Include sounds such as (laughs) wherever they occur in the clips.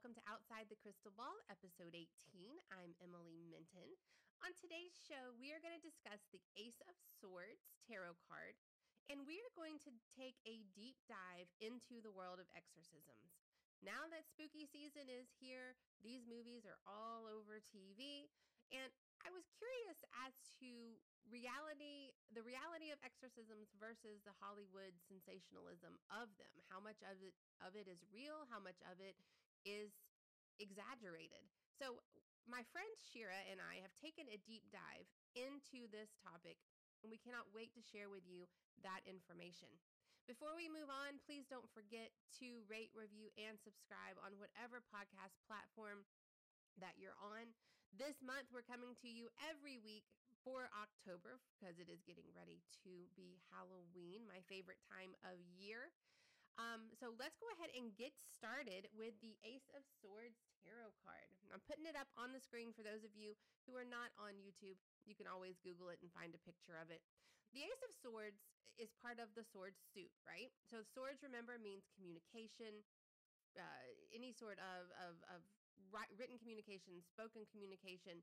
welcome to Outside the Crystal Ball, episode 18. I'm Emily Minton. On today's show, we are going to discuss the Ace of Swords tarot card, and we are going to take a deep dive into the world of exorcisms. Now that spooky season is here, these movies are all over TV, and I was curious as to reality the reality of exorcisms versus the hollywood sensationalism of them how much of it of it is real how much of it is exaggerated so my friend shira and i have taken a deep dive into this topic and we cannot wait to share with you that information before we move on please don't forget to rate review and subscribe on whatever podcast platform that you're on. This month, we're coming to you every week for October because it is getting ready to be Halloween, my favorite time of year. Um, so let's go ahead and get started with the Ace of Swords tarot card. I'm putting it up on the screen for those of you who are not on YouTube. You can always Google it and find a picture of it. The Ace of Swords is part of the sword suit, right? So swords, remember, means communication, uh, any sort of, of, of written communication, spoken communication,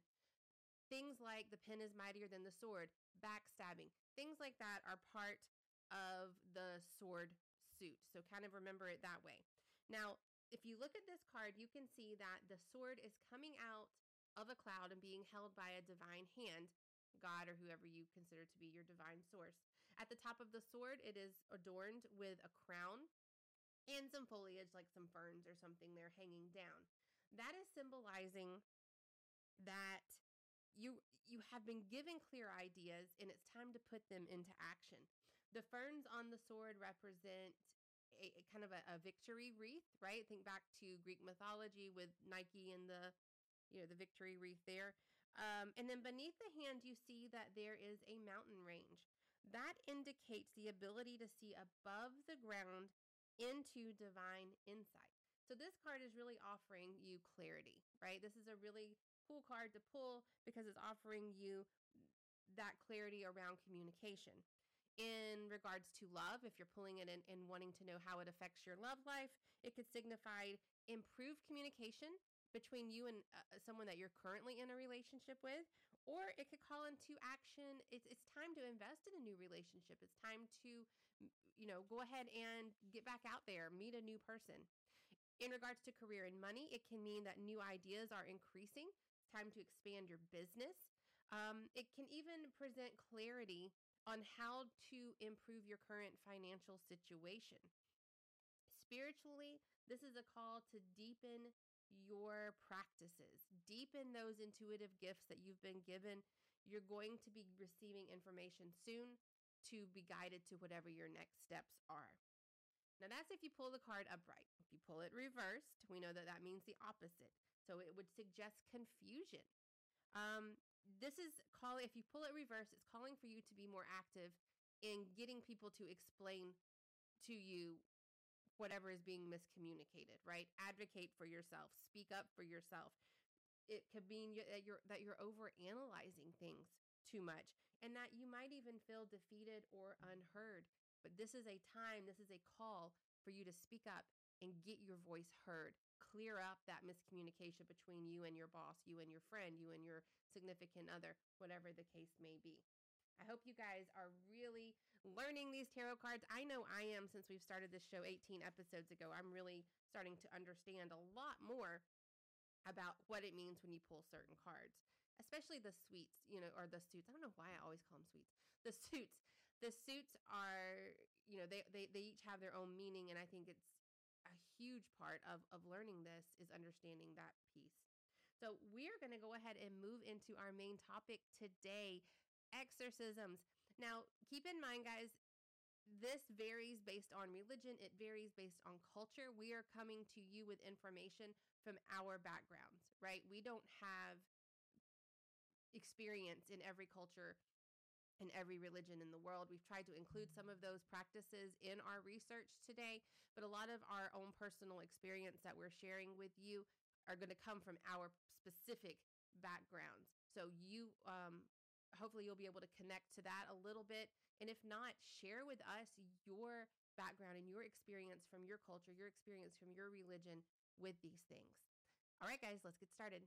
things like the pen is mightier than the sword, backstabbing, things like that are part of the sword suit. So kind of remember it that way. Now, if you look at this card, you can see that the sword is coming out of a cloud and being held by a divine hand, God or whoever you consider to be your divine source. At the top of the sword, it is adorned with a crown and some foliage, like some ferns or something, they're hanging down that is symbolizing that you you have been given clear ideas and it's time to put them into action the ferns on the sword represent a, a kind of a, a, victory wreath right think back to greek mythology with nike and the you know the victory wreath there um, and then beneath the hand you see that there is a mountain range that indicates the ability to see above the ground into divine insight so this card is really offering you clarity, right? This is a really cool card to pull because it's offering you that clarity around communication. In regards to love, if you're pulling it in and wanting to know how it affects your love life, it could signify improved communication between you and uh, uh someone that you're currently in a relationship with, or it could call into action. It's, it's time to invest in a new relationship. It's time to, you know, go ahead and get back out there, meet a new person. In regards to career and money, it can mean that new ideas are increasing. It's time to expand your business. Um, it can even present clarity on how to improve your current financial situation. Spiritually, this is a call to deepen your practices, deepen those intuitive gifts that you've been given. You're going to be receiving information soon to be guided to whatever your next steps are. Now, that's if you pull the card upright. If you pull it reversed, we know that that means the opposite. So it would suggest confusion. Um, this is calling, if you pull it reverse, it's calling for you to be more active in getting people to explain to you whatever is being miscommunicated, right? Advocate for yourself, speak up for yourself. It could mean that you're that you're over analyzing things too much and that you might even feel defeated or unheard but this is a time, this is a call for you to speak up and get your voice heard. Clear up that miscommunication between you and your boss, you and your friend, you and your significant other, whatever the case may be. I hope you guys are really learning these tarot cards. I know I am since we've started this show 18 episodes ago. I'm really starting to understand a lot more about what it means when you pull certain cards especially the suites, you know, or the suits. I don't know why I always call them suites. The suits, the suits are, you know, they they they each have their own meaning, and I think it's huge part of of learning this is understanding that piece. So we're going to go ahead and move into our main topic today, exorcisms. Now, keep in mind, guys. This varies based on religion. It varies based on culture. We are coming to you with information from our backgrounds, right? We don't have experience in every culture and every religion in the world. We've tried to include some of those practices in our research today, but a lot of our own personal experience that we're sharing with you are going to come from our specific backgrounds. So you um hopefully you'll be able to connect to that a little bit and if not share with us your background and your experience from your culture, your experience from your religion with these things. All right, guys, let's get started.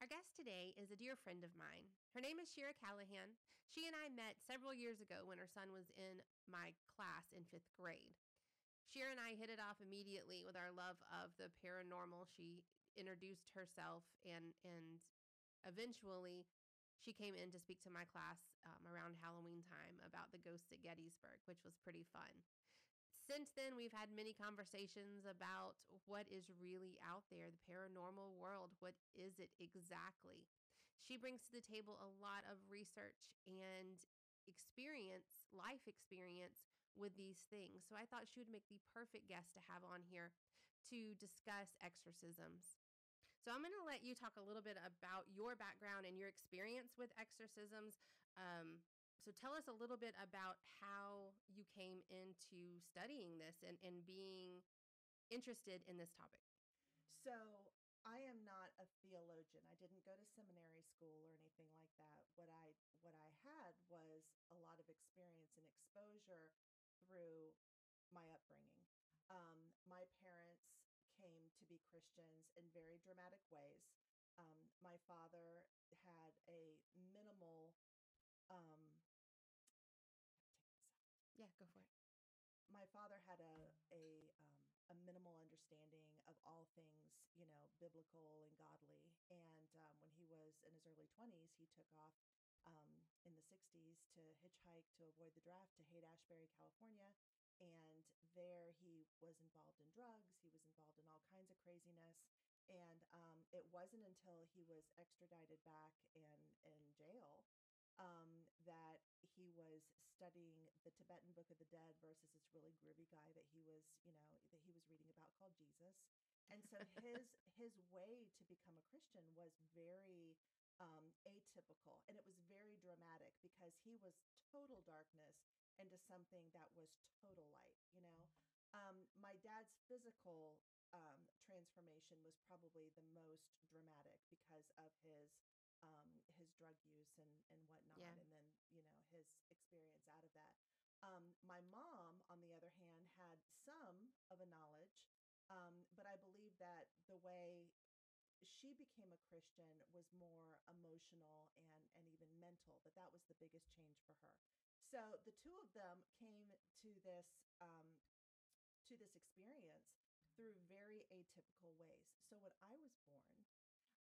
Our guest today is a dear friend of mine. Her name is Shira Callahan. She and I met several years ago when her son was in my class in fifth grade. Shira and I hit it off immediately with our love of the paranormal. She introduced herself and and eventually she came in to speak to my class um, around Halloween time about the ghosts at Gettysburg, which was pretty fun. Since then, we've had many conversations about what is really out there, the paranormal world. What is it exactly? She brings to the table a lot of research and experience, life experience with these things. So I thought she would make the perfect guest to have on here to discuss exorcisms. So I'm going to let you talk a little bit about your background and your experience with exorcisms. Um, so tell us a little bit about how you came into studying this and, and being interested in this topic. So I am not a theologian. I didn't go to seminary school or anything like that. What I what I had was a lot of experience and exposure through my upbringing. Um, my parents came to be Christians in very dramatic ways. Um, my father had a minimal um, yeah, go for it. My father had a a um, a minimal understanding of all things, you know, biblical and godly. And um, when he was in his early twenties, he took off um, in the '60s to hitchhike to avoid the draft to Haight Ashbury, California. And there he was involved in drugs. He was involved in all kinds of craziness. And um, it wasn't until he was extradited back and in jail um, that he was studying the Tibetan Book of the Dead versus this really groovy guy that he was, you know, that he was reading about called Jesus. And so (laughs) his his way to become a Christian was very um, atypical, and it was very dramatic because he was total darkness into something that was total light. You know, um, my dad's physical um, transformation was probably the most dramatic because of his um, his drug use and and whatnot, Yeah. and then you know his experience out of that. Um, my mom, on the other hand, had some of a knowledge, um, but I believe that the way she became a Christian was more emotional and and even mental. That that was the biggest change for her. So the two of them came to this um, to this experience through very atypical ways. So when I was born,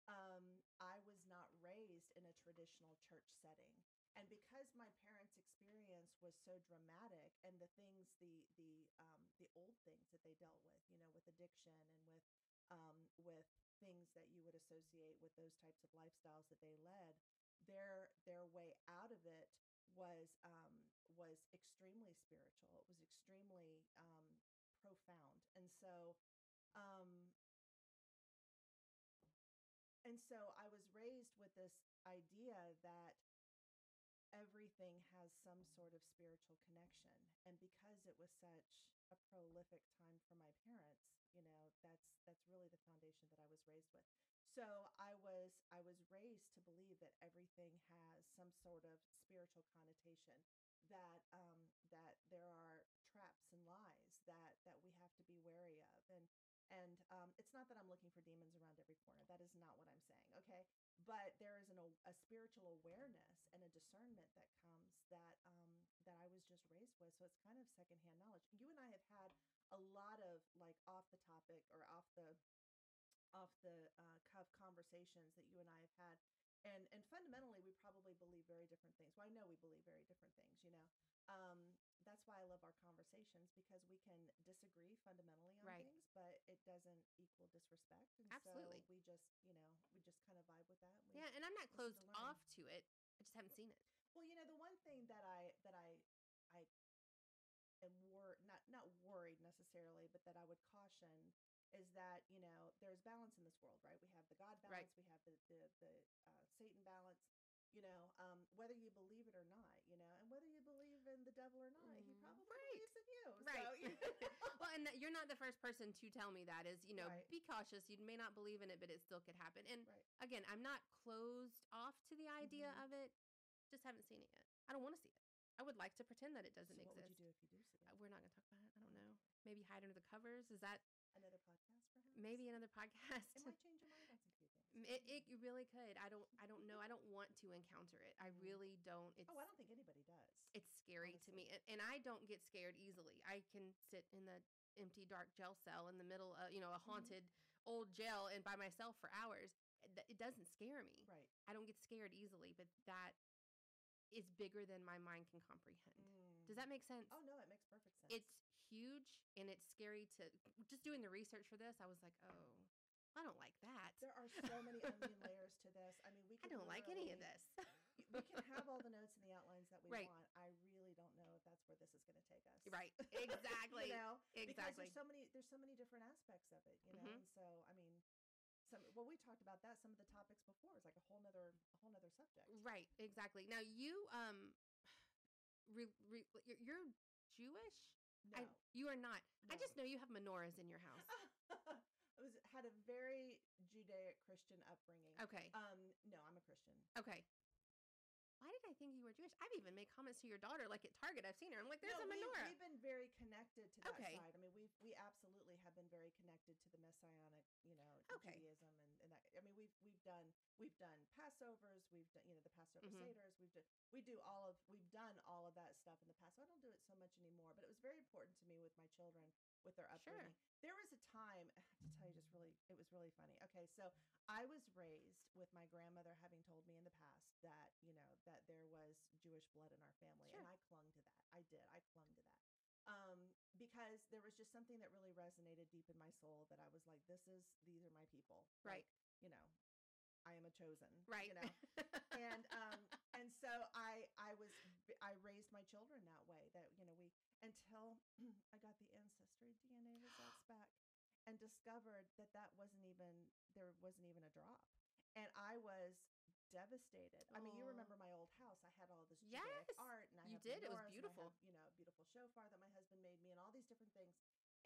um, I was not raised in a traditional church setting. And because my parents' experience was so dramatic, and the things, the the um, the old things that they dealt with, you know, with addiction and with um, with things that you would associate with those types of lifestyles that they led, their their way out of it was um, was extremely spiritual. It was extremely um, profound, and so um, and so I was raised with this idea that everything has some sort of spiritual connection. And because it was such a prolific time for my parents, you know, that's that's really the foundation that I was raised with. So I was I was raised to believe that everything has some sort of spiritual connotation that um that there are traps and lies that that we have to be wary of and and um, it's not that I'm looking for demons around every corner. That is not what I'm saying. Okay. But there is an, a, spiritual awareness and a discernment that comes that um, that I was just raised with. So it's kind of secondhand knowledge. You and I have had a lot of like off the topic or off the off the uh, cuff conversations that you and I have had. And and fundamentally, we probably believe very different things. Well, I know we believe very different things. You know, um, that's why I love our conversations because we can disagree fundamentally on Right. things, but it doesn't equal disrespect. And Absolutely. so we just, you know, we just kind of vibe with that. and Yeah, and I'm not closed to off to it. I just haven't seen it. Well, you know, the one thing that I that I I am wor- not not worried necessarily, but that I would caution is that you know there's balance in this world, right? We have the God Right. balance, we have the the, the uh, Satan balance. You know, um, whether you believe it or not, you know, and whether you believe in the devil or not, he Mm, probably right. believes in you. Right. So, you know. well, and that you're not the first person to tell me that is, you know, Right. be cautious. You may not believe in it, but it still could happen. And Right. again, I'm not closed off to the idea Mhm. of it. Just haven't seen it yet. I don't want to see it. I would like to pretend that it doesn't so what exist. would you do if you do see Uh, it? We're not going to talk about it. I don't know. Maybe hide under the covers. Is that Another podcast, perhaps. maybe another (laughs) podcast. It might change your mind It, it really could. I don't. I don't know. I don't want to encounter it. I Mhm. really don't. It's. oh, I don't think anybody does. It's scary to me, and, and I don't get scared easily. I can sit in the empty, dark jail cell in the middle of you know a Mm-hmm. haunted old jail and by myself for hours. It, it doesn't scare me. right. I don't get scared easily, but that is bigger than my mind can comprehend. Does that make sense? Oh no, it makes perfect sense. It's huge and it's scary to just doing the research for this. I was like, oh, I don't like that. there are so many onion layers to this. I mean, we. (laughs) Can I don't like any of this. we can have all the notes and the outlines that we Right. want. I really don't know if that's where this is going to take us. right. (laughs) Exactly. you know, Exactly. because there's so many there's so many different aspects of it. You know, Mhm. and so I mean, some well, we talked about that. Some of the topics before is like a whole nother a whole nother subject. Right, exactly. Now you um (sighs) re, re, you're, you're Jewish? No, I, you are not. I just know you have menorahs in your house. (laughs) I was had a very Judaic Christian upbringing. Okay. Um, no, I'm a Christian. Okay. Why did I think you were Jewish? I've even made comments to your daughter, like at Target. I've seen her. I'm like, there's no, a we, menorah. We've been very connected to that Okay. side. I mean, we we absolutely have been very connected to the messianic, you know, Okay. Judaism and, and that. I mean, we've we've done we've done Passovers, we've done you know the Passover Mhm. seders, we've done we do all of we've done all of that stuff in the past. So I don't do it so much anymore, but it was very important to me with my children with their Sure. upbringing. There was a time (sighs) to tell you just really it was really funny. Okay, so I was raised with my grandmother having told me in the past that you know that there was Jewish blood in our family, Sure. and I clung to that. I did. I clung to that um, because there was just something that really resonated deep in my soul that I was like, this is these are my people, Right. Like, you know, I am a chosen, right. You know, (laughs) and um, and so I I was I raised my children that way. That you know we until (clears throat) I got the ancestry DNA results (gasps) back and discovered that that wasn't even there wasn't even a drop, and I was devastated. I mean, you remember my old house? I had all this Yes, art, and I you did. It was menorahs, and I beautiful. have, you know, beautiful shofar that my husband made me, and all these different things.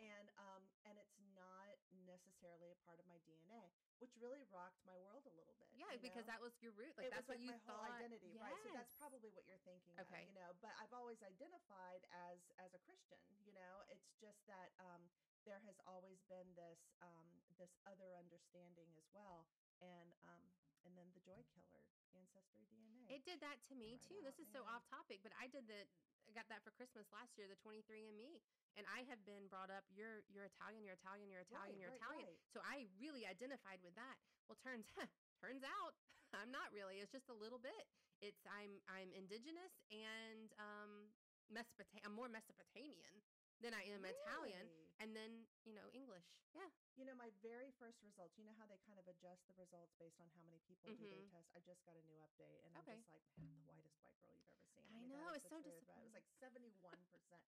And um, and it's not necessarily a part of my DNA, which really rocked my world a little bit. yeah, because know? that was your root. Like it that's was what like you my whole thought. identity, right? So that's probably what you're thinking Okay. of, you know. But I've always identified as as a Christian, you know. It's just that um, there has always been this um, this other understanding as well, and um, and then the joy killer ancestry DNA. It did that to me Right too. This out, is so off topic, but I did the I got that for Christmas last year, the 23andMe. And I have been brought up, you're you're Italian, you're Italian, you're Italian, Right, you're right, Italian. So I really identified with that. Well, turns (laughs) turns out (laughs) I'm not really. It's just a little bit. It's I'm I'm indigenous and um Mesopota- I'm more Mesopotamian than I am Italian, Really? And then you know English. Yeah. You know, my very first results, you know how they kind of adjust the results based on how many people do their Mhm. test? I just got a new update and Okay. I'm just like, man, the whitest white girl you've ever seen. I mean, know, it's so but It was like (laughs) 71%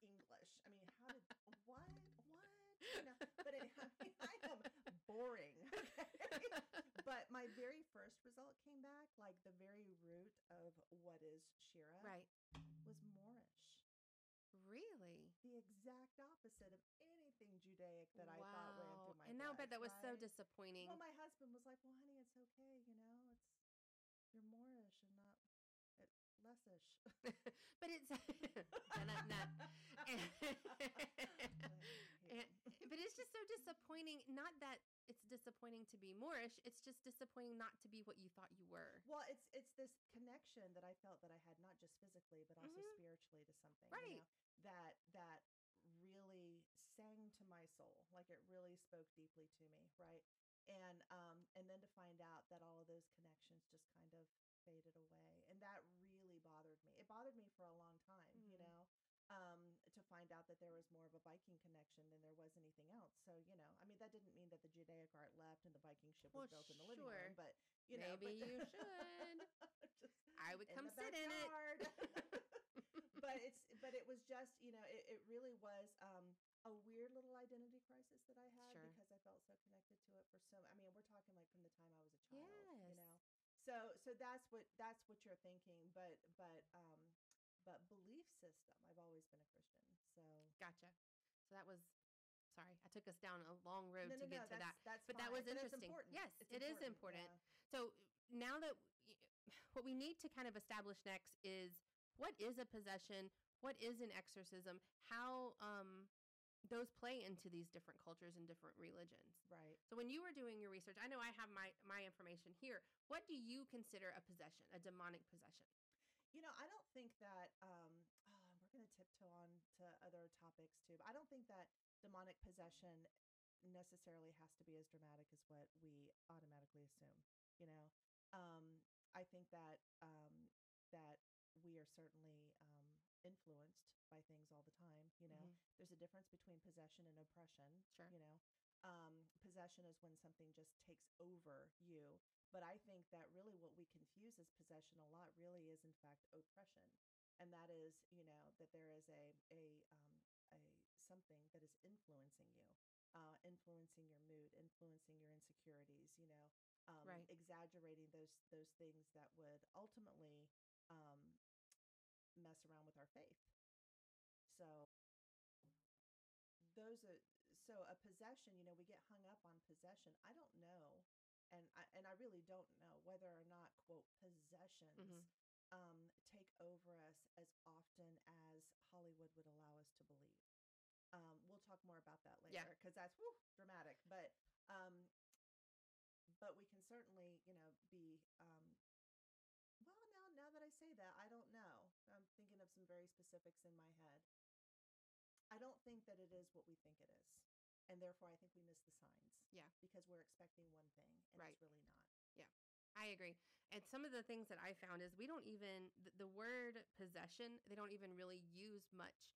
English. I mean, how did, what? What? You know, but it, (laughs) I, mean, I am boring. (laughs) Okay. but my very first result came back, like the very root of what is Shira right. was Moorish. Really. The exact opposite of anything Judaic that I thought ran through my Wow, And now I bet that was so disappointing. Well, my husband was like, "Well, honey, it's okay. You know, it's you're Moorish and not uh, lessish." (laughs) but it's (laughs) nah, nah. And- And- (laughs) but it's just so disappointing. Not that it's disappointing to be Moorish. It's just disappointing not to be what you thought you were. well, it's it's this connection that I felt that I had not just physically but also Mhm. spiritually to something. Right. You know, that that really sang to my soul. Like it really spoke deeply to me, right? And um and then to find out that all of those connections just kind of faded away. And that really. It bothered me for a long time, you Mm. know. Um, to find out that there was more of a Viking connection than there was anything else. So, you know, I mean, that didn't mean that the Judaic art left and the Viking ship was Well, built in the living sure. room, but you know, Maybe but you (laughs) should. just I would come sit in it. (laughs) (laughs) but it's but it was just you know it, it really was um a weird little identity crisis that I had Sure. because I felt so connected to it for so I mean we're talking like from the time I was a child you know so so that's what that's what you're thinking but but um but belief system I've always been a Christian so Gotcha. So that was sorry. I took us down a long road no, to no, get no, to that's, that. that's But that fine, was but it's interesting. important. Yes, It's it is important. yeah. So now that y- (sighs) what we need to kind of establish next is what is a possession, what is an exorcism, how um those play into these different cultures and different religions. Right. So when you were doing your research, I know I have my my information here. What do you consider a possession, a demonic possession? You know, I don't think that um oh, we're going to tiptoe on to other topics too. But I don't think that demonic possession necessarily has to be as dramatic as what we automatically assume, you know. Um I think that um that we are certainly um influenced by things all the time, you know. Mhm. There's a difference between possession and oppression, Sure. you know. Um possession is when something just takes over you, but I think that really what we confuse as possession a lot really is in fact oppression. And that is, you know, that there is a a um a something that is influencing you. Uh, influencing your mood, influencing your insecurities, you know, um, Right. exaggerating those those things that would ultimately um, mess around with our faith. So those are so a possession. You know, we get hung up on possession. I don't know, and I and I really don't know whether or not quote possessions Mhm. um, take over us as often as Hollywood would allow us to believe. Um, we'll talk more about that later because that's whew, dramatic. But um, but we can certainly, you know, be. Um, well, now now that I say that, I don't know. I'm thinking of some very specifics in my head. I don't think that it is what we think it is, and therefore I think we miss the signs. Yeah. because we're expecting one thing and Right. it's really not. Yeah. I agree. And some of the things that I found is we don't even the, the word possession, they don't even really use much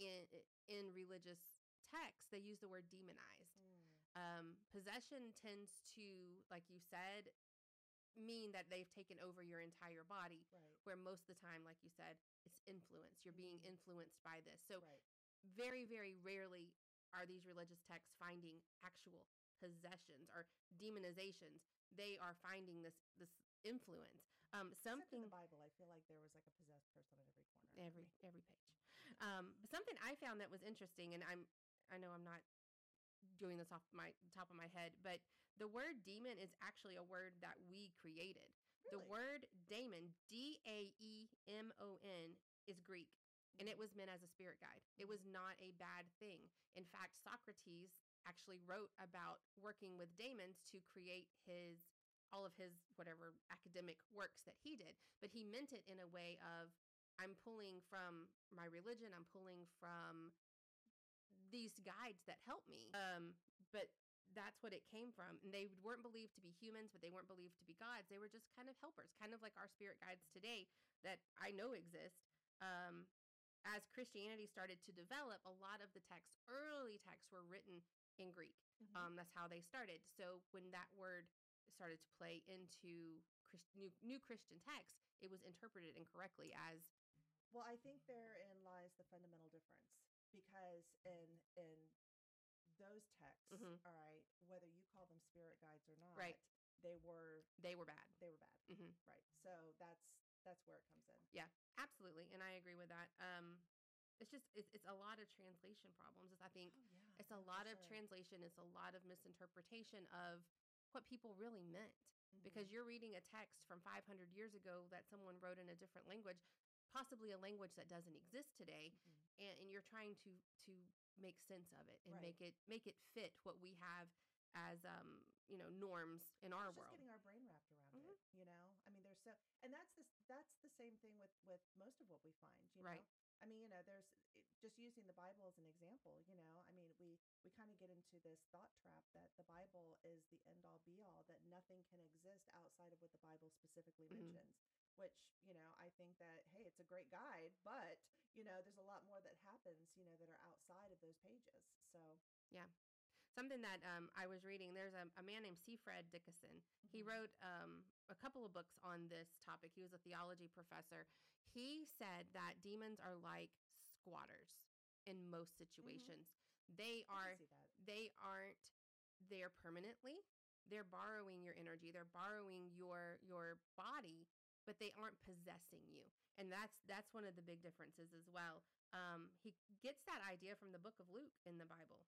in in religious texts. They use the word demonized. Um, possession tends to, like you said, mean that they've taken over your entire body. Right. Where most of the time, like you said, it's influence. You're being Mhm. influenced by this. So right. very, very rarely are these religious texts finding actual possessions or demonizations. They are finding this this influence. Um, Except in something the Bible, I feel like there was like a possessed person on every corner. every every page. Um, but something I found that was interesting, and I'm I know I'm not doing this off my top of my head, but the word demon is actually a word that we created. The word daemon, D A E M O N, is Greek and it Mhm. was meant as a spirit guide. It was not a bad thing. In fact, Socrates actually wrote about working with daemons to create his all of his whatever academic works that he did, but he meant it in a way of I'm pulling from my religion, I'm pulling from these guides that help me. Um, but that's what it came from. And they weren't believed to be humans, but they weren't believed to be gods. They were just kind of helpers, kind of like our spirit guides today that I know exist. Um, as Christianity started to develop, a lot of the texts, early texts, were written in Greek. Mhm. Um, that's how they started. So when that word started to play into Christ- new, new Christian texts, it was interpreted incorrectly as Well, I think therein lies the fundamental difference because in in those texts, Mhm. all right, whether you call them spirit guides or not, Right. they were they were bad. they were bad, hmm right? So that's that's where it comes in. Yeah, absolutely, and I agree with that. Um, it's just it's, it's a lot of translation problems. It's, I think Oh yeah, it's a lot of translation. It's a lot of misinterpretation of what people really meant because Mhm. you're reading a text from 500 years ago that someone wrote in a different language, possibly a language that doesn't exist today, Mhm. And, and you're trying to to make sense of it and Right. make it make it fit what we have as um you know norms in our It's just world. getting our brain wrapped around Mhm. it. You know, I mean, there's so, and that's the that's the same thing with with most of what we find. You know, Right. I mean, you know, there's it, just using the Bible as an example. You know, I mean, we we kind of get into this thought trap that the Bible is the end all be all, that nothing can exist outside of what the Bible specifically Mhm. mentions. Which you know, I think that hey, it's a great guide, but you know, there's a lot more that happens. You know, that are outside of those pages. So yeah. Something that um, I was reading, there's a, a man named C. Fred Dickason. He Mhm. wrote um, a couple of books on this topic. He was a theology professor. He said that demons are like squatters in most situations. They Mm-hmm. I are they aren't there permanently. They're borrowing your energy. They're borrowing your your body, but they aren't possessing you. And that's that's one of the big differences as well. Um, he gets that idea from the book of Luke in the Bible.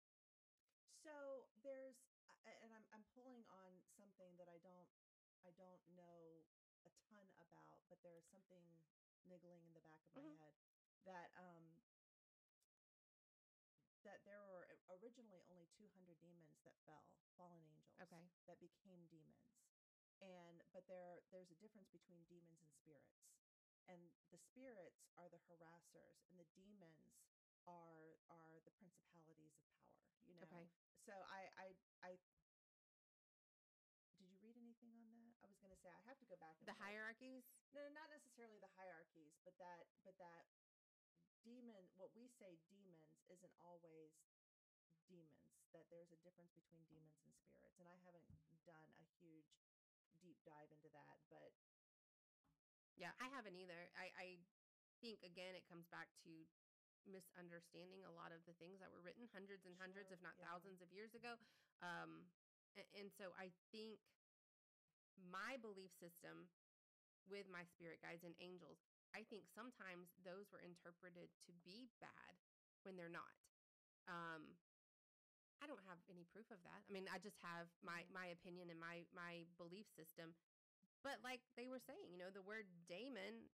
So there's, and I'm I'm pulling on something that I don't I don't know a ton about, but there is something niggling in the back of my Mhm. head that um that there were originally only 200 demons that fell, fallen angels Okay. that became demons. And but there there's a difference between demons and spirits. And the spirits are the harassers and the demons are are the principalities of power, you know. Okay. So I I I did you read anything on that? I was going to say I have to go back and The look. hierarchies? No, not necessarily the hierarchies, but that but that demon what we say demons isn't always demons that there's a difference between demons and spirits and I haven't done a huge deep dive into that but Yeah, I haven't either. I, I think again it comes back to misunderstanding a lot of the things that were written hundreds and hundreds, Sure, if not yeah. thousands of years ago. Um, a- and, so I think my belief system with my spirit guides and angels, I think sometimes those were interpreted to be bad when they're not. Um, I don't have any proof of that. I mean, I just have my Mhm. my opinion and my my belief system. But like they were saying, you know, the word daemon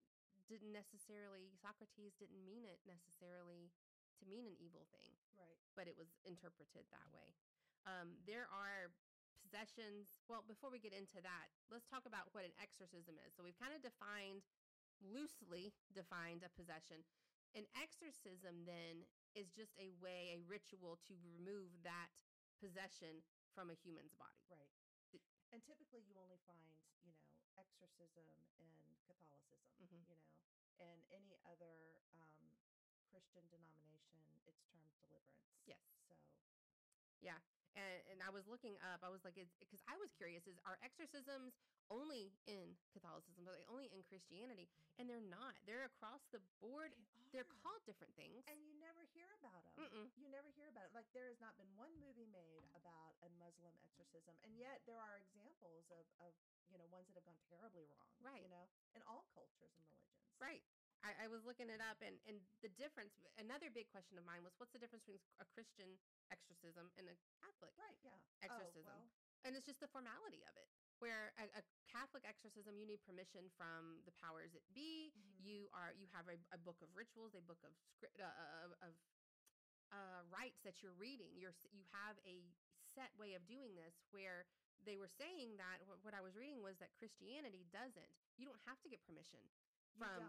didn't necessarily Socrates didn't mean it necessarily to mean an evil thing, right but it was interpreted that way. Um, there are possessions. Well, before we get into that, let's talk about what an exorcism is. So we've kind of defined loosely defined a possession. An exorcism then is just a way, a ritual to remove that possession from a human's body. right and typically you only find you know exorcism and Catholicism Mhm. you know and any other um Christian denomination it's termed deliverance Yes. so Yeah. And, and I was looking up, I was like, because I was curious, is are exorcisms only in Catholicism? They only in Christianity? And they're not. They're across the board. They They're are. called different things. and you never hear about them. Mm-mm. You never hear about it. Like there has not been one movie made about a Muslim exorcism, and yet there are examples of of you know ones that have gone terribly wrong. Right. You know, in all cultures and religions. Right. I, I was looking it up, and, and the difference, another big question of mine was what's the difference between a Christian exorcism and a Catholic? Right. Yeah. Exorcism. Oh, well, And it's just the formality of it. Where a, a Catholic exorcism, you need permission from the powers that be. Mhm. You are you have a, a book of rituals, a book of script uh, of, of uh, rites that you're reading. You're you have a set way of doing this. Where they were saying that what I was reading was that Christianity doesn't. You don't have to get permission from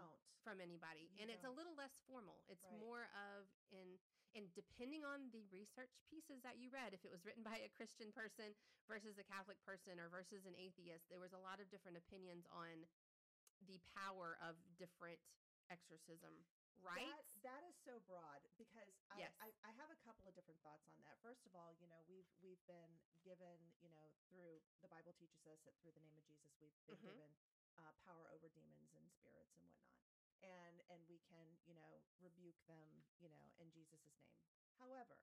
from anybody You and it's a little less formal it's Right. more of in and depending on the research pieces that you read if it was written by a christian person versus a catholic person or versus an atheist there was a lot of different opinions on the power of different exorcism right That, that is so broad because I, Yes. I, I have a couple of different thoughts on that. First of all, you know, we've we've been given, you know, through the Bible teaches us that through the name of Jesus we've been Mhm. given uh, power over demons and spirits and whatnot. And and we can, you know, rebuke them, you know, in Jesus' name. However,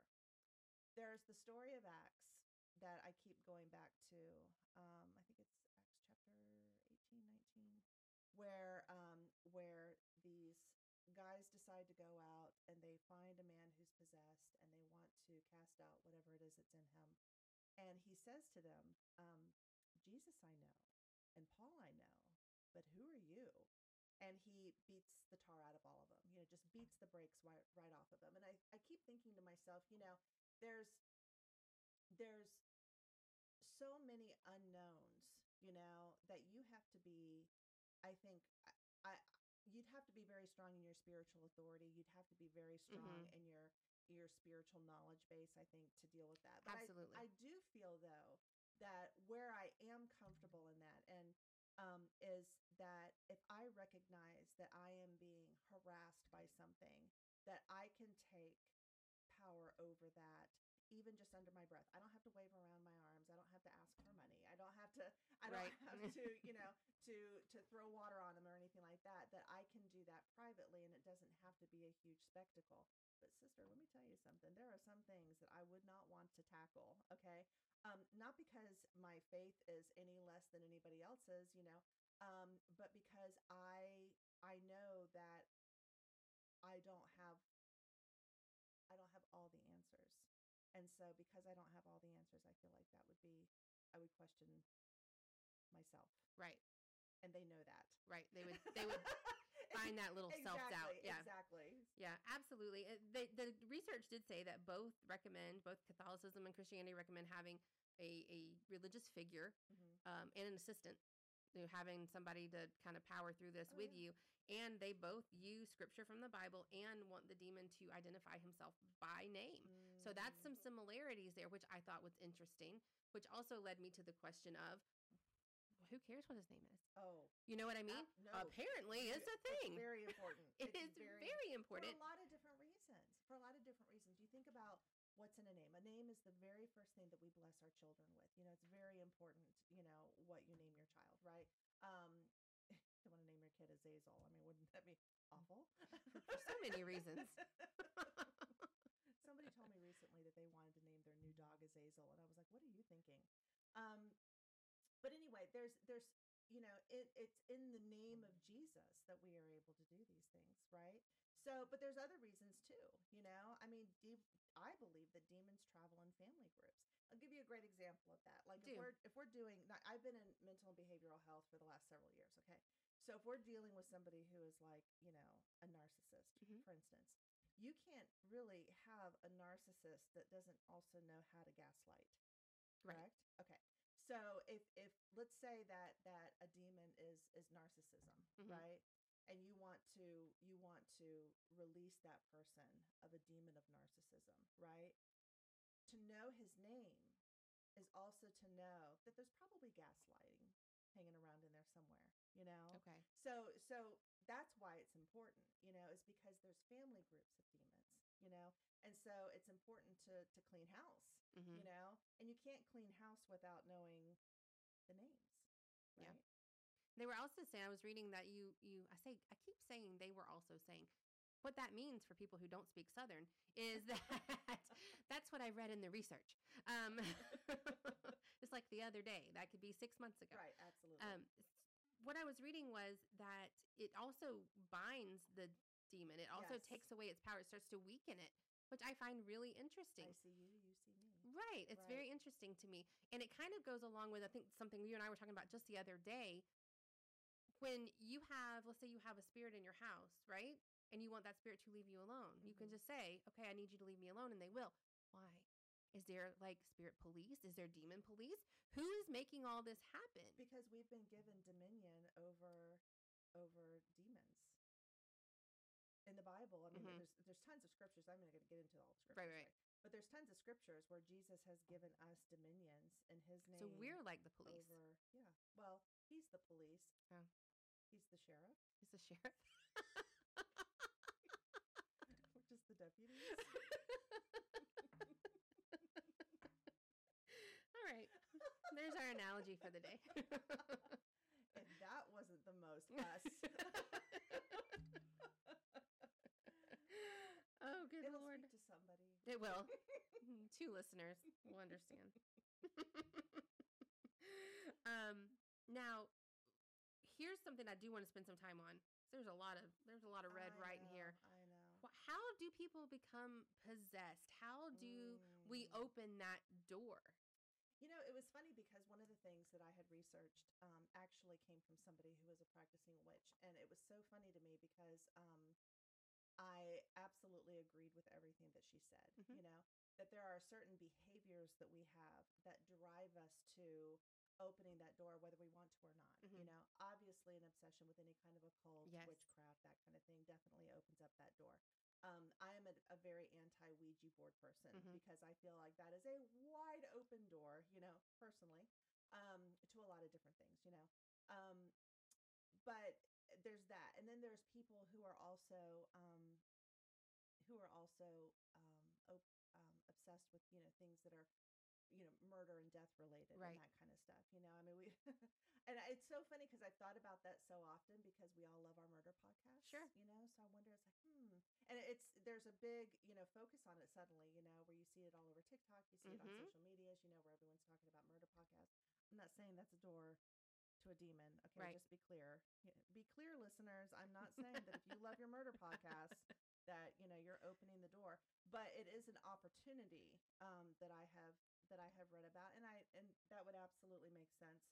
there's the story of Acts that I keep going back to. Um, I think it's Acts chapter 18, 19, where um, where these guys decide to go out and they find a man who's possessed and they want to cast out whatever it is that's in him. And he says to them, um, Jesus I know, and Paul I know, but who are you? And he beats the tar out of all of them, you know, just beats the brakes right, right off of them. And I, I keep thinking to myself, you know, there's there's so many unknowns, you know, that you have to be, I think, I, I you'd have to be very strong in your spiritual authority. You'd have to be very strong mm-hmm. in your your spiritual knowledge base, I think, to deal with that. But I- Absolutely. I, do feel though that where I am comfortable in that and um, is that if I recognize that I am being harassed by something, that I can take power over that even just under my breath. I don't have to wave around my arms. I don't have to ask for money. I don't have to I don't Right. have to, you know, to to throw water on them or anything like that. That I can do that privately and it doesn't have to be a huge spectacle. But sister, let me tell you something. There are some things that I would not want to tackle, okay? Um not because my faith is any less than anybody else's, you know, um but because I I know that I don't have I don't have all the answers. And so because I don't have all the answers, I feel like that would be I would question myself. right and they know that. Right. They would they would (laughs) find that little self-doubt. Yeah. Exactly. Yeah, absolutely. Uh, They, the research did say that both recommend, both Catholicism and Christianity recommend having a, a religious figure Mhm. um, and an assistant, you know, having somebody to kind of power through this Oh, with yeah. you. And they both use scripture from the Bible and want the demon to identify himself by name. So that's Mm. some similarities there, which I thought was interesting, which also led me to the question of who cares what his name is? Oh, You know what I mean? Ab- no. Apparently, it's a It's thing. very important. It (laughs) It's is very important. For a lot of different reasons. For a lot of different reasons. You think about what's in a name. A name is the very first thing that we bless our children with. You know, it's very important, you know, what you name your child, right? Um, (laughs) you want to name your kid Azazel. I mean, wouldn't that be awful? For so many reasons. (laughs) Somebody told me recently that they wanted to name their new dog Azazel, and I was like, "What are you thinking?" Um, but anyway, there's there's you know it, it's in the name of Jesus that we are able to do these things, right? So, but there's other reasons too. You know, I mean, de- I believe that demons travel in family groups. I'll give you a great example of that. Like Do. if we're if we're doing, I've been in mental and behavioral health for the last several years. Okay, so if we're dealing with somebody who is like you know a narcissist, Mhm. for instance, you can't really have a narcissist that doesn't also know how to gaslight Right. correct okay so if if let's say that that a demon is is narcissism Mhm. right and you want to you want to release that person of a demon of narcissism right to know his name is also to know that there's probably gaslighting hanging around in there somewhere you know Okay. so so that's why it's important, you know, is because there's family groups of demons, you know, and so it's important to to clean house, hmm you know, and you can't clean house without knowing the names, right? Yeah. They were also saying I was reading that you you I say I keep saying they were also saying what that means for people who don't speak Southern is that (laughs) that's what I read in the research. Um, (laughs) it's like the other day. That could be six months ago. Right, absolutely. Um, what I was reading was that it also binds the demon. It also Yes. takes away its power. It starts to weaken it, which I find really interesting. I see you, you see me. Right. It's very interesting to me. And it kind of goes along with, I think, something you and I were talking about just the other day. When you have, let's say you have a spirit in your house, right? And you want that spirit to leave you alone, you can Mhm. just say, okay, I need you to leave me alone. And they will. Why? Is there like spirit police? Is there demon police? Who is making all this happen? Because we've been given dominion over over demons. In the Bible, I mean, Mhm. there's there's tons of scriptures. I'm not going to get into all the scriptures, Right, right. But there's tons of scriptures where Jesus has given us dominions in His name. So we're like the police. over yeah well he's the police Yeah. He's the sheriff He's the sheriff. (laughs) we're just the deputies (laughs) all right. There's our analogy for the day. (laughs) and that wasn't the most us oh, good it'll lord. speak to somebody It will. Two listeners will understand. um, now, here's something I do want to spend some time on. There's a lot of there's a lot of red I right in here. i know How do people become possessed? How do we Mm. open that door? You know, it was funny because one of the things that I had researched um, actually came from somebody who was a practicing witch, and it was so funny to me because um, I absolutely agreed with everything that she said. Mhm. You know, that there are certain behaviors that we have that drive us to opening that door, whether we want to or not. You Mhm. know, obviously, an obsession with any kind of occult, Yes. witchcraft, that kind of thing definitely opens up that door. Um, I am a, a very anti Ouija board person Mhm. because I feel like that is a wide open door, you know, personally, um, to a lot of different things, you know. Um, but there's that, and then there's people who are also um, who are also um, op- um, obsessed with you know things that are you know murder and death related Right. and that kind of stuff. You know, I mean we. (laughs) And it's so funny because I've thought about that so often because we all love our murder podcast. Sure. You know, so I wonder, it's like, hmm. And it's, there's a big, you know, focus on it suddenly, you know, where you see it all over TikTok, you see it on Mhm. social medias, you know, where everyone's talking about murder podcasts. I'm not saying that's a door to a demon. Okay. Right. Just be clear. Be clear, listeners. I'm not saying that if you love your murder (laughs) podcast, that, you know, you're opening the door, but it is an opportunity um, that I have, that I have read about. And I, and that would absolutely make sense.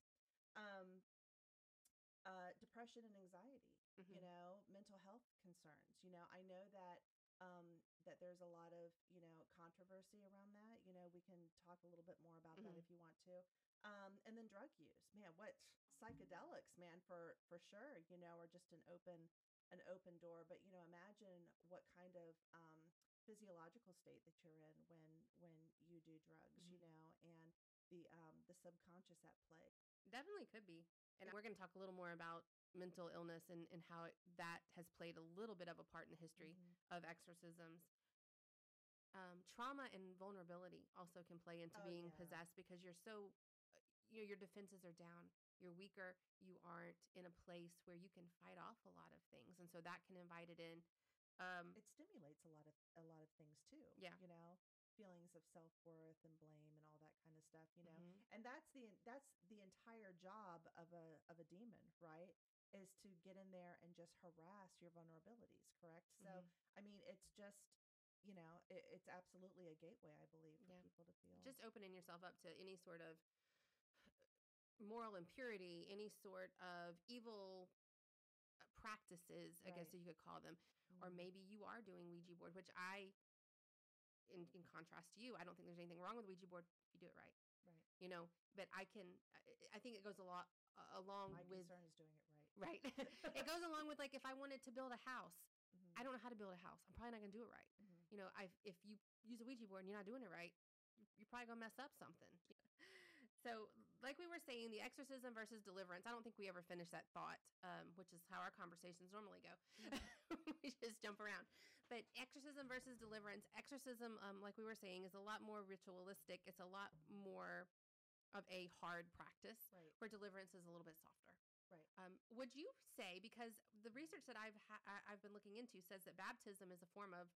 Um, uh, depression and anxiety. Mhm. You know, mental health concerns. You know, I know that um, that there's a lot of you know controversy around that. You know, we can talk a little bit more about that Mhm. if you want to. Um, and then drug use, man, what psychedelics, man, for for sure. You know, are just an open an open door. But you know, imagine what kind of um, physiological state that you're in when when you do drugs. You Mhm. know, and the um, the subconscious at play. Definitely could be. And we're going to talk a little more about mental illness and, and how it, that has played a little bit of a part in the history Mhm. of exorcisms. Um, trauma and vulnerability also can play into Oh, being yeah. possessed because you're so, uh, you know, your defenses are down. You're weaker. You aren't in a place where you can fight off a lot of things, and so that can invite it in. Um, it stimulates a lot of a lot of things too. Yeah. you know, feelings of self worth and blame and all that kind of stuff. You know, mhm. and that's the that's the entire job of a of a demon, right? Is to get in there and just harass your vulnerabilities. Correct. So Mhm. I mean, it's just you know, it, it's absolutely a gateway, I believe, for Yeah. people to feel just opening yourself up to any sort of (sighs) moral impurity, any sort of evil uh, practices, I guess you could call them. Or Mhm. maybe you are doing Ouija board, which I, in, in contrast to you, I don't think there's anything wrong with Ouija board if you do it right. right. You know, but I can, I, think it goes a lot uh, along My with, concern is doing it right. right? (laughs) it goes along with like if I wanted to build a house, Mhm. I don't know how to build a house. I'm probably not going to do it right. Mhm. You know, I if you use a Ouija board and you're not doing it right, you're probably gonna mess up something. (laughs) So, like we were saying, the exorcism versus deliverance. I don't think we ever finished that thought, um, which is how our conversations normally go. (laughs) we just jump around. But exorcism versus deliverance. Exorcism, um, like we were saying, is a lot more ritualistic. It's a lot more of a hard practice. Right. Where deliverance is a little bit softer. Right. Um, would you say because the research that I've ha- I've been looking into says that baptism is a form of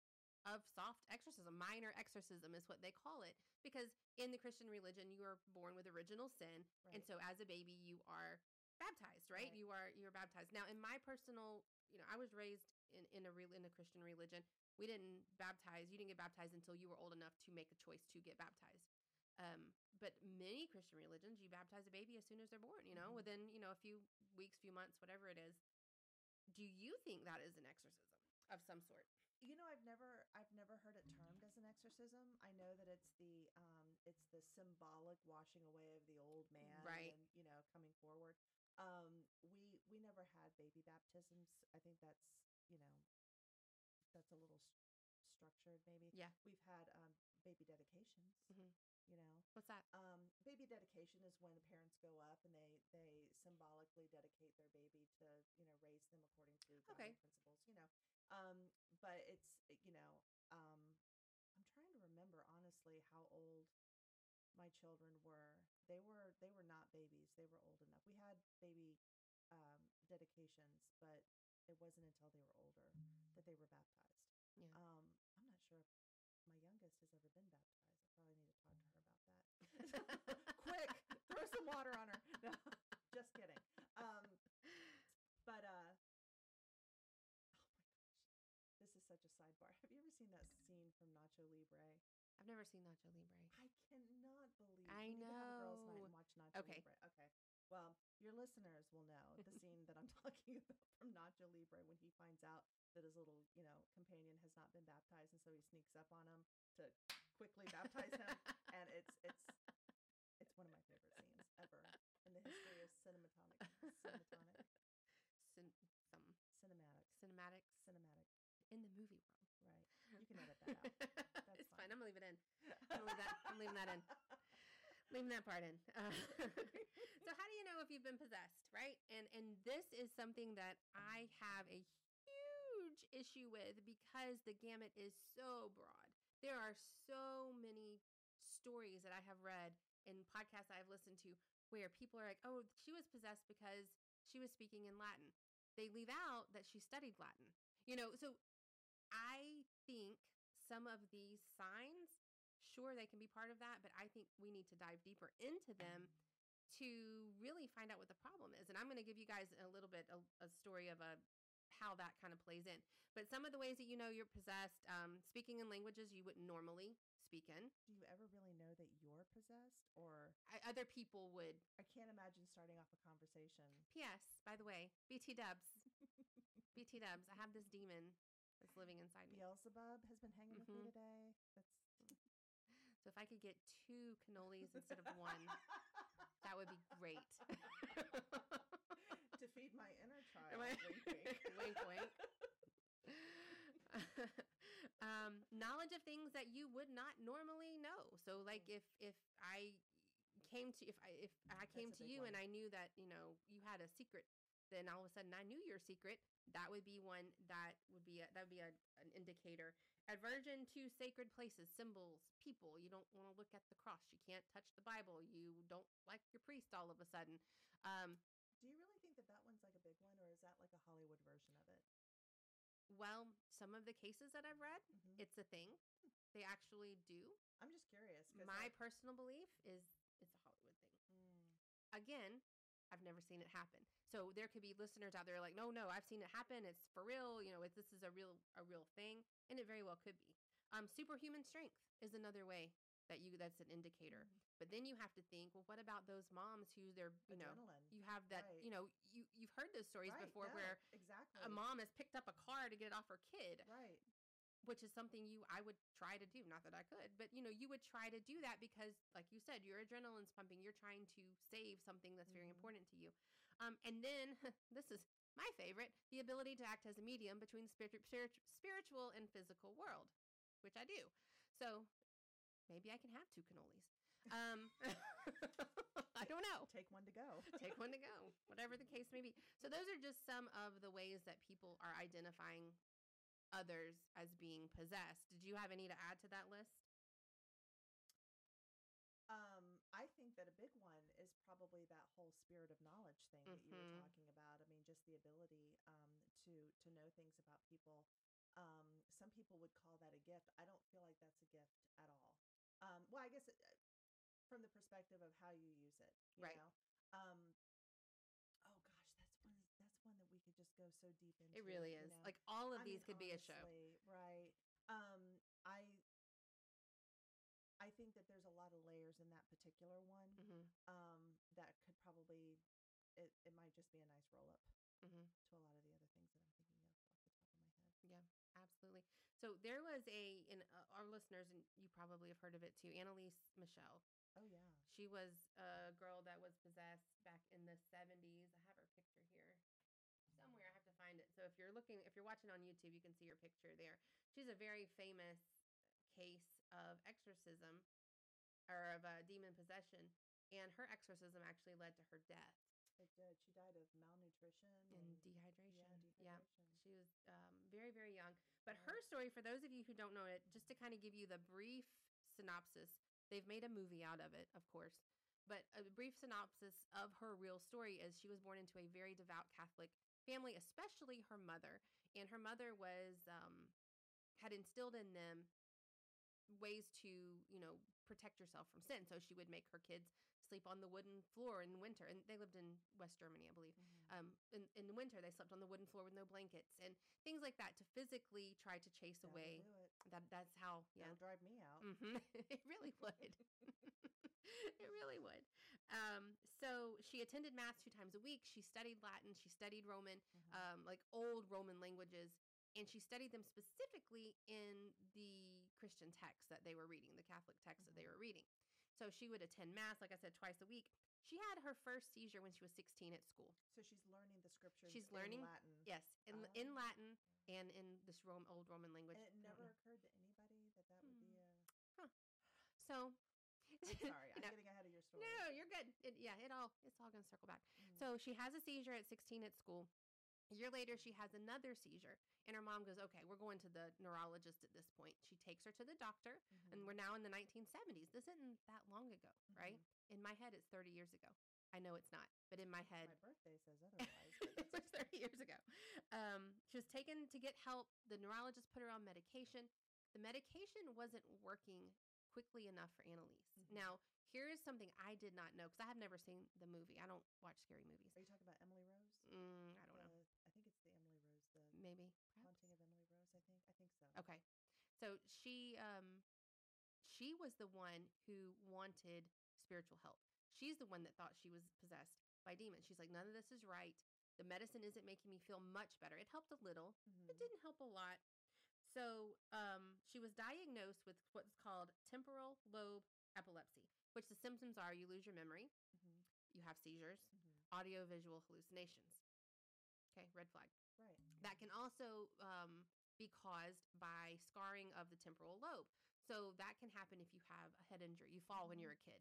of soft exorcism, minor exorcism is what they call it, because in the Christian religion you are born with original sin, and so as a baby you are baptized, right? Right. You are you are baptized. Now, in my personal, you know, I was raised in in a real in a Christian religion. We didn't baptize. You didn't get baptized until you were old enough to make a choice to get baptized. Um, but many Christian religions, you baptize a baby as soon as they're born. You know, Mhm. within you know a few weeks, few months, whatever it is. Do you think that is an exorcism of some sort? You know, I've never I've never heard it termed as an exorcism. I know that it's the um it's the symbolic washing away of the old man Right. and you know coming forward. Um we we never had baby baptisms. I think that's, you know, that's a little s- structured maybe. Yeah. We've had um baby dedications, Mhm. you know. What's that? Um, baby dedication is when the parents go up and they they symbolically dedicate their baby to you know raise them according to Okay. principles. You know, um, but it's you know um, I'm trying to remember honestly how old my children were. They were they were not babies. They were old enough. We had baby um, dedications, but it wasn't until they were older that they were baptized. Yeah. Um, I'm not sure if my youngest has ever been baptized. I probably need to talk to her (laughs) about that. (laughs) Quick, throw some water on her. No, just kidding. Um, but uh, oh my gosh, this is such a sidebar. Have you ever seen that scene from Nacho Libre? I've never seen Nacho Libre. I cannot believe. I we to have a girls' night and watch Nacho Okay. Libre. Okay. Well, your listeners will know the (laughs) scene that I'm (laughs) talking about from Nacho Libre when he finds out that his little, you know, companion has not been baptized, and so he sneaks up on him to quickly baptize him, and it's it's it's one of my favorite scenes ever in the history of (laughs) cinematonic cinematonic Cin- some cinematic cinematics cinematic. in the movie world. Right. You can edit (laughs) that out. it's fine. fine. I'm gonna leave it in. gonna leave that- I'm leaving that in. (laughs) Leaving that part in. Uh, (laughs) so, how do you know if you've been possessed, right? And and this is something that I have a huge issue with because the gamut is so broad. There are so many stories that I have read in podcasts I've listened to where people are like, "Oh, she was possessed because she was speaking in Latin." They leave out that she studied Latin. You know, so I think some of these signs, sure, they can be part of that, but I think we need to dive deeper into them to really find out what the problem is. And I'm going to give you guys a little bit a, a story of a how that kind of plays in. But some of the ways that you know you're possessed, um, speaking in languages you wouldn't normally speak in. Do you ever really know that you're possessed? Or I, other people would. I can't imagine starting off a conversation. P.S. By the way, BT Dubs, BT Dubs. I have this demon that's living inside me. Beelzebub has been hanging with me Mhm. today. That's (laughs) So if I could get two cannolis instead of one, (laughs) that would be great. to feed my inner (laughs) child. I- wink, wink. wink, wink. um, knowledge of things that you would not normally know. So, like if if I came to if I if I came to you and. I knew that you know you had a secret, then all of a sudden I knew your secret. That would be one that would be a, that would be a, an indicator. Aversion to sacred places, symbols, people. You don't want to look at the cross. You can't touch the Bible. You don't like your priest all of a sudden. Um, Do you really think that that one's like a big one, or is that like a Hollywood version of it? well, some of the cases that I've read, Mhm. it's a thing. They actually do. I'm just curious. My that- personal belief is it's a Hollywood thing. Mm, Again, I've never seen it happen. So there could be listeners out there like, no, no, I've seen it happen. It's for real. You know, it, this is a real a real thing, and it very well could be. Um, superhuman strength is another way that you that's an indicator. Mhm. But then you have to think, well, what about those moms who they're you know you have that Right. you know you you've heard those stories Right, before yeah, where exactly a mom has picked up a car to get it off her kid right which is something you I would try to do. Not that I could, but you know, you would try to do that because, like you said, your adrenaline's pumping. You're trying to save something that's very Mhm. important to you. Um, and then (laughs) this is my favorite: the ability to act as a medium between spiritu- spiritu- spiritual and physical world, which I do. So maybe I can have two cannolis. Um, (laughs) I don't know take one to go take one to go, whatever the case may (laughs) be. So those are just some of the ways that people are identifying others as being possessed. Did you have any to add to that list? Um, I think that a big one is probably that whole spirit of knowledge thing that you were Mhm. talking about. I mean, just the ability um, to to know things about people. Um, some people would call that a gift. I don't feel like that's a gift at all. Um, well, I guess it, uh, from the perspective of how you use it, you Right. know. Um, oh gosh, that's one. That's one that we could just go so deep into. It really you is. know? Like all of I these mean, could be a show. right? Um, I I think that there's a lot of layers in that particular one. hmm Um, that could probably it, it might just be a nice roll up hmm to a lot of the other things that I'm thinking of off the top of my head. Yeah, absolutely. So there was a, in uh, our listeners, and you probably have heard of it too, Anneliese Michel. Oh yeah. She was a girl that was possessed back in the 70s. I have her picture here somewhere. I have to find it. So if you're looking, if you're watching on YouTube, you can see her picture there. She's a very famous case of exorcism or of uh, demon possession. And her exorcism actually led to her death It did. She died of malnutrition and and dehydration. yeah, dehydration. Yeah. She was um, very, very young. But her story, for those of you who don't know it, just to kind of give you the brief synopsis, they've made a movie out of it, of course. But a brief synopsis of her real story is she was born into a very devout Catholic family, especially her mother. And her mother was um, had instilled in them ways to, you know, protect yourself from sin. So she would make her kids sleep on the wooden floor in winter. And they lived in West Germany, I believe Mhm. um, in, in the winter they slept on the wooden floor with no blankets and things like that to physically try to chase That'll away that that's how yeah That'll drive me out. hmm (laughs) it really would (laughs) it really would um, so she attended mass two times a week she studied latin she studied roman Mhm. um, like old roman languages and she studied them specifically in the christian texts that they were reading the catholic texts that they Mhm. were reading so she would attend mass like i said twice a week she had her first seizure when she was 16 at school so she's learning the scriptures. She's in learning- Latin. Yes, in in Oh. Latin and in this Rome, old Roman language. And it never occurred to anybody that that would be a. So, I'm (laughs) sorry, I'm no, getting ahead of your story. no, you're good. It, yeah, it all it's all gonna circle back. Mhm. So she has a seizure at 16 at school. A year later, she has another seizure, and her mom goes, "Okay, we're going to the neurologist at this point." She takes her to the doctor, and Mhm. we're now in the 1970s. This isn't that long ago, right? Mhm. In my head, it's 30 years ago. I know it's not, but in my head, my birthday says (laughs) otherwise. but it was 30 years ago. Um, she was taken to get help. The neurologist put her on medication. The medication wasn't working quickly enough for Anneliese. Mhm. Now, here is something I did not know because I have never seen the movie. I don't watch scary movies. Are you talking about Emily Rose? Mm, I don't know. The- I think it's the Emily Rose. Maybe. Haunting of Emily Rose, I think. I think so. Okay. So she um she was the one who wanted spiritual help. She's the one that thought she was possessed by demons. She's like, none of this is right. The medicine isn't making me feel much better. It helped a little. Mhm. It didn't help a lot. So um, she was diagnosed with what's called temporal lobe epilepsy, which the symptoms are you lose your memory, Mhm. you have seizures, Mhm. audio-visual hallucinations. Okay, red flag. Right. That can also um, be caused by scarring of the temporal lobe. So that can happen if you have a head injury. You fall when you're a kid.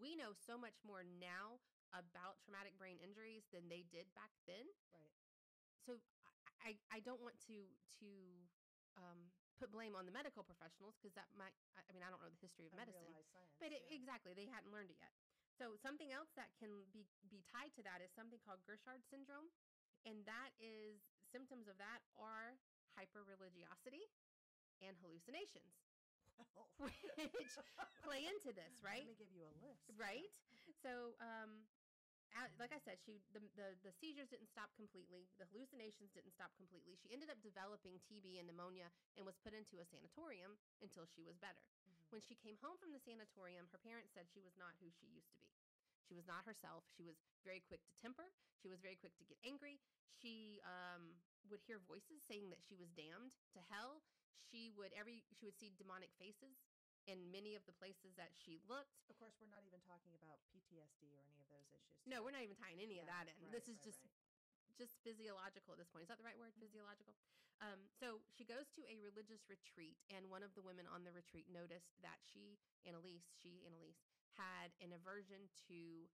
We know so much more now about traumatic brain injuries than they did back then. Right. So I, I, don't want to to um, put blame on the medical professionals because that might. I I mean, I don't know the history of medicine. Science. But it, yeah. exactly, they hadn't learned it yet. So something else that can be be tied to that is something called Geschwind syndrome, and that is symptoms of that are hyper religiosity and hallucinations, Well, (laughs) which play into this, right? Let me give you a list. right? So, um, like I said, she the, the the seizures didn't stop completely. The hallucinations didn't stop completely. She ended up developing TB and pneumonia and was put into a sanatorium until she was better. Mhm. When she came home from the sanatorium, her parents said she was not who she used to be. She was not herself. She was very quick to temper. She was very quick to get angry. She um, would hear voices saying that she was damned to hell. She would every she would see demonic faces in many of the places that she looked. Of course, we're not even talking about PTSD or any of those issues. No, we're not even tying any of that in. right, this is right, just right. just physiological at this point. Is that the right word? Mhm. Physiological. Um, so she goes to a religious retreat, and one of the women on the retreat noticed that she, Anneliese, she, Anneliese, had an aversion to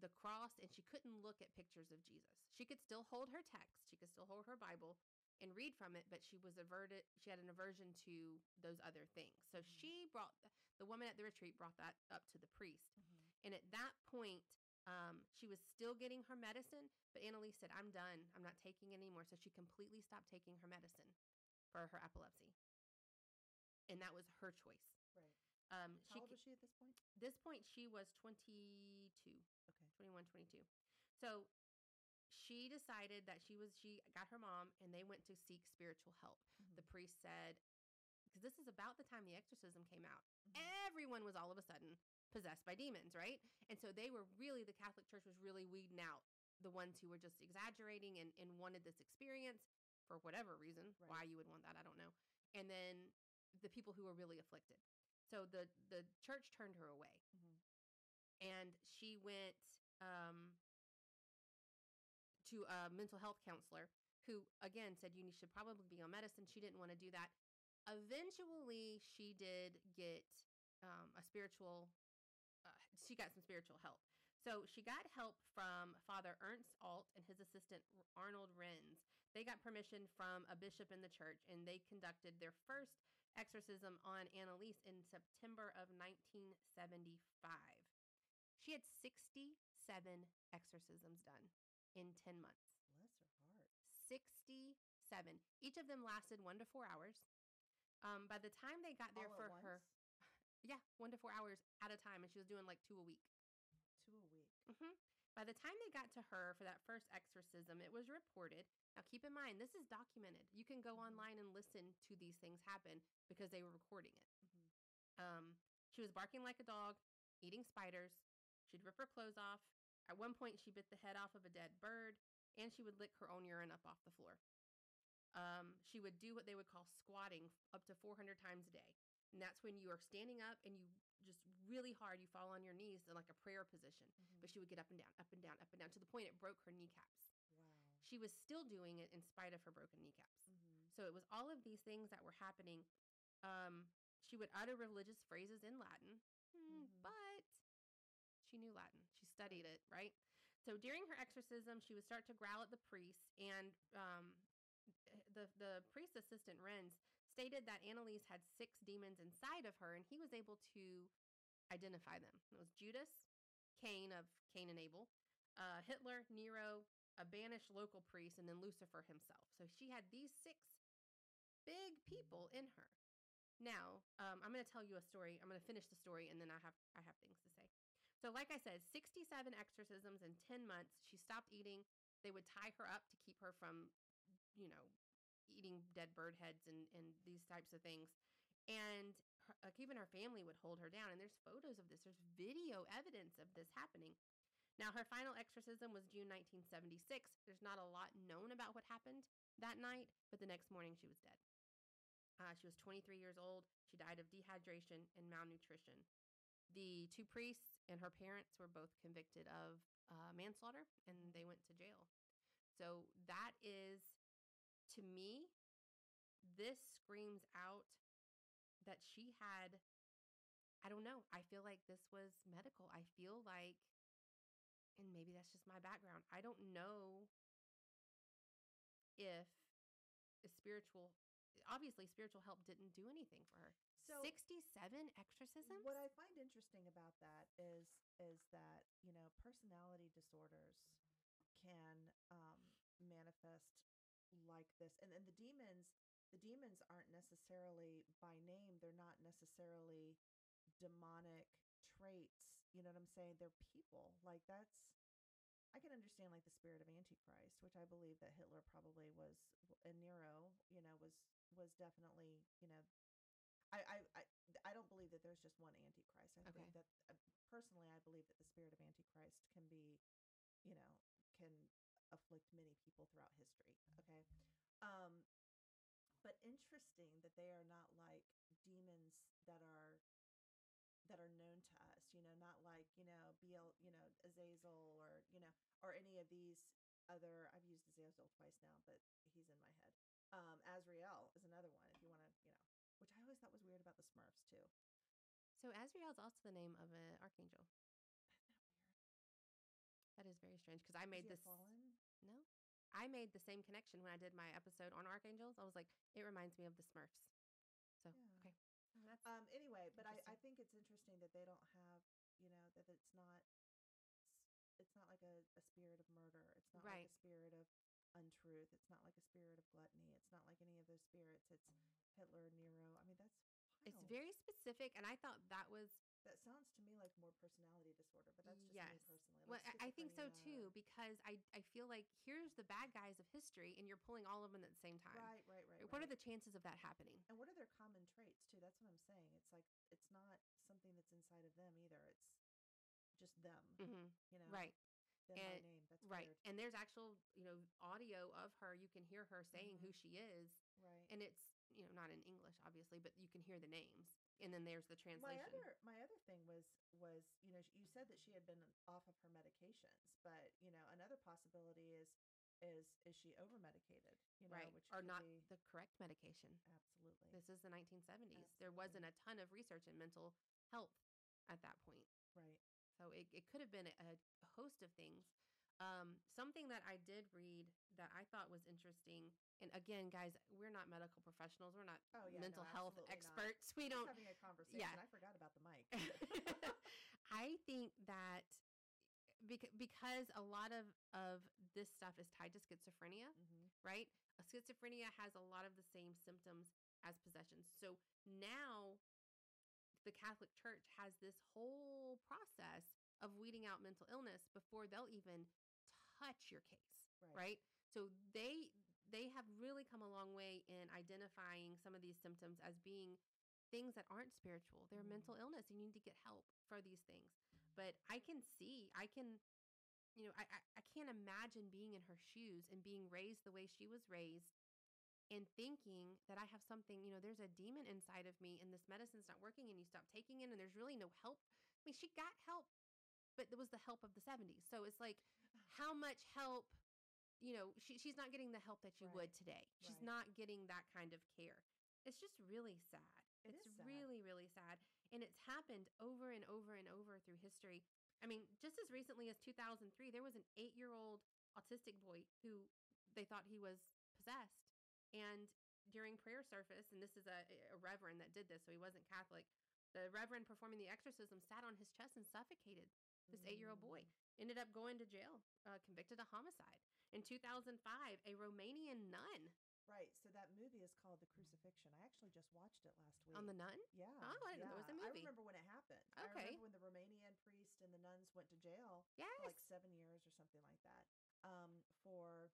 the cross, and she couldn't look at pictures of Jesus. She could still hold her text, she could still hold her Bible and read from it, but she was averted. She had an aversion to those other things. So Mhm. she brought the woman at the retreat brought that up to the priest. Mhm. And at that point, um, she was still getting her medicine, but Anneliese said, I'm done. I'm not taking anymore. So she completely stopped taking her medicine for her epilepsy. And that was her choice. Right. Um, How she, old was she at this point? this point, she was 22, Okay. 21, 22. So she decided that she was, she got her mom and they went to seek spiritual help. The Mhm. priest said, because this is about the time the exorcism came out Mhm. everyone was all of a sudden possessed by demons, right? And so they were really, the Catholic Church was really weeding out the ones who were just exaggerating and, and wanted this experience for whatever reason. Why you would want that, I don't know. And then the people who were really afflicted. So the the church turned her away, Mhm. and she went um, to a mental health counselor who again said you should probably be on medicine. She didn't want to do that. Eventually, she did get um, a spiritual. Uh, she got some spiritual help. So she got help from Father Ernst Alt and his assistant Arnold Renz. They got permission from a bishop in the church, and they conducted their first exorcism on Anneliese in September of 1975. She had 67 exorcisms done in 10 months. Bless her heart. 67. Each of them lasted one to four hours. Um, by the time they got there All for her, (sighs) yeah, one to four hours at a time, and she was doing like two a week. Two a week. Mm-hmm. By the time they got to her for that first exorcism, it was reported. Now, keep in mind, this is documented. You can go Mhm. online and listen to these things happen because they were recording it. Mhm. Um, she was barking like a dog, eating spiders. She'd rip her clothes off. At one point, she bit the head off of a dead bird, and she would lick her own urine up off the floor. Um, she would do what they would call squatting up to 400 times a day. And that's when you are standing up and you just really hard, you fall on your knees in like a prayer position. Mhm. But she would get up and down, up and down, up and down to the point it broke her kneecaps. She was still doing it in spite of her broken kneecaps. Mhm. So it was all of these things that were happening. Um, she would utter religious phrases in Latin, mm, Mhm. but she knew Latin. She studied it, right? So during her exorcism, she would start to growl at the priest, and um, the the priest assistant Renz stated that Anneliese had six demons inside of her, and he was able to identify them. It was Judas, Cain of Cain and Abel, uh, Hitler, Nero, a banished local priest, and then Lucifer himself. So she had these six big people in her. Now, um, I'm going to tell you a story. I'm going to finish the story, and then I have I have things to say. So, like I said, 67 exorcisms in 10 months. She stopped eating. They would tie her up to keep her from, you know, eating dead bird heads and, and these types of things. And her, like even her family would hold her down. And there's photos of this, there's video evidence of this happening. Now, her final exorcism was June 1976. There's not a lot known about what happened that night, but the next morning she was dead. Uh, she was 23 years old. She died of dehydration and malnutrition. The two priests and her parents were both convicted of uh, manslaughter and they went to jail. So that is, to me, this screams out that she had, I don't know, I feel like this was medical. I feel like, and maybe that's just my background, I don't know if a spiritual obviously spiritual help didn't do anything for her. So 67 exorcisms? What I find interesting about that is is that you know personality disorders can um, manifest like this, and then the demons. The demons aren't necessarily by name. They're not necessarily demonic traits. You know what I'm saying? They're people. Like that's I can understand like the spirit of Antichrist, which I believe that Hitler probably was, and Nero, you know, was was definitely, you know, I I I, I don't believe that there's just one Antichrist. I Okay. think that uh, personally, I believe that the spirit of Antichrist can be, you know, can afflict many people throughout history. Okay, um, but interesting that they are not like demons that are that are known to you know not like you know Beel, you know azazel or you know or any of these other i've used azazel twice now but he's in my head um azrael is another one if you want to you know which i always thought was weird about the smurfs too So Azrael is also the name of an archangel. That is very strange because I made this. fallen No, I made the same connection when I did my episode on archangels. I was like, it reminds me of the Smurfs. So Yeah. Um anyway but I, I think it's interesting that they don't have you know that it's not it's not like a, a spirit of murder. It's not like a spirit of untruth. It's not like a spirit of gluttony. It's not like any of those spirits. It's hitler nero. I mean that's it's very specific, and I thought that was that sounds to me like more personality disorder but that's just Yes. me personally Well, like I- I think so too because I I feel like here's the bad guys of history, and you're pulling all of them at the same time. right right right What are the chances of that happening? and what are their common traits too that's what i'm saying it's like it's not something that's inside of them either it's just them hmm you know Right, and- name that's right. weird. And there's actual you know audio of her. You can hear her saying Mhm. who she is, right and it's you know not in English obviously, but you can hear the names, and then there's the translation. my other my other thing was was you know you said that she had been off of her medications but you know another possibility is is is she over medicated you know right, which or not be, the correct medication. absolutely This is the 1970s. There wasn't a ton of research in mental health at that point. right So it, it could have been a host of things. Um, something that I did read that I thought was interesting, and again, guys, we're not medical professionals. We're not Oh, yeah, mental no, health absolutely not. experts. We Just don't. having a conversation yeah. i forgot about the mic (laughs) I think that because, because a lot of, of this stuff is tied to schizophrenia, hmm right? A schizophrenia has a lot of the same symptoms as possession. So now the Catholic Church has this whole process of weeding out mental illness before they'll even touch your case, right, right? So they they have really come a long way in identifying some of these symptoms as being things that aren't spiritual. They're Mm. mental illness. You need to get help for these things. But I can see, I can, you know, I, I, I can't imagine being in her shoes and being raised the way she was raised and thinking that I have something, you know, there's a demon inside of me and this medicine's not working and you stop taking it and there's really no help. I mean, she got help, but it was the help of the 70s. So it's like, how much help, you know, she, she's not getting the help that you would today. She's Right. not getting that kind of care. It's just really sad. It it's sad. really, really sad. And it's happened over and over and over through history. I mean, just as recently as 2003, there was an eight year old autistic boy who they thought he was possessed. And during prayer service, and this is a, a reverend that did this, so he wasn't Catholic, the reverend performing the exorcism sat on his chest and suffocated this eight year old boy. Mm. Ended up going to jail, uh, convicted of homicide. In 2005, a Romanian nun right so that movie is called the crucifixion i actually just watched it last week on the nun. yeah Oh, I didn't know there was a movie. i remember when it happened Okay. i remember when the romanian priest and the nuns went to jail Yes. for like seven years or something like that um, for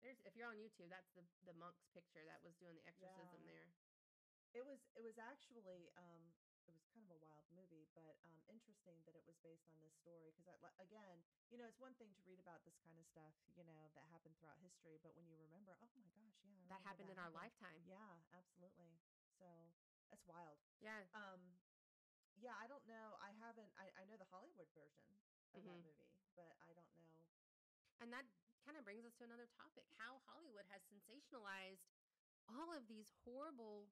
There's if you're on YouTube, that's the the monk's picture that was doing the exorcism Yeah. there. It was it was actually um it was kind of a wild movie, but um interesting that it was based on this story because again, you know, it's one thing to read about this kind of stuff, you know, that happened throughout history, but when you remember, oh my gosh, yeah, That happened in our lifetime. Yeah, absolutely. So that's wild. Yeah. Um, yeah, I don't know. I haven't. I, I know the Hollywood version of that Mhm. movie, but I don't know. And that kind of brings us to another topic how Hollywood has sensationalized all of these horrible,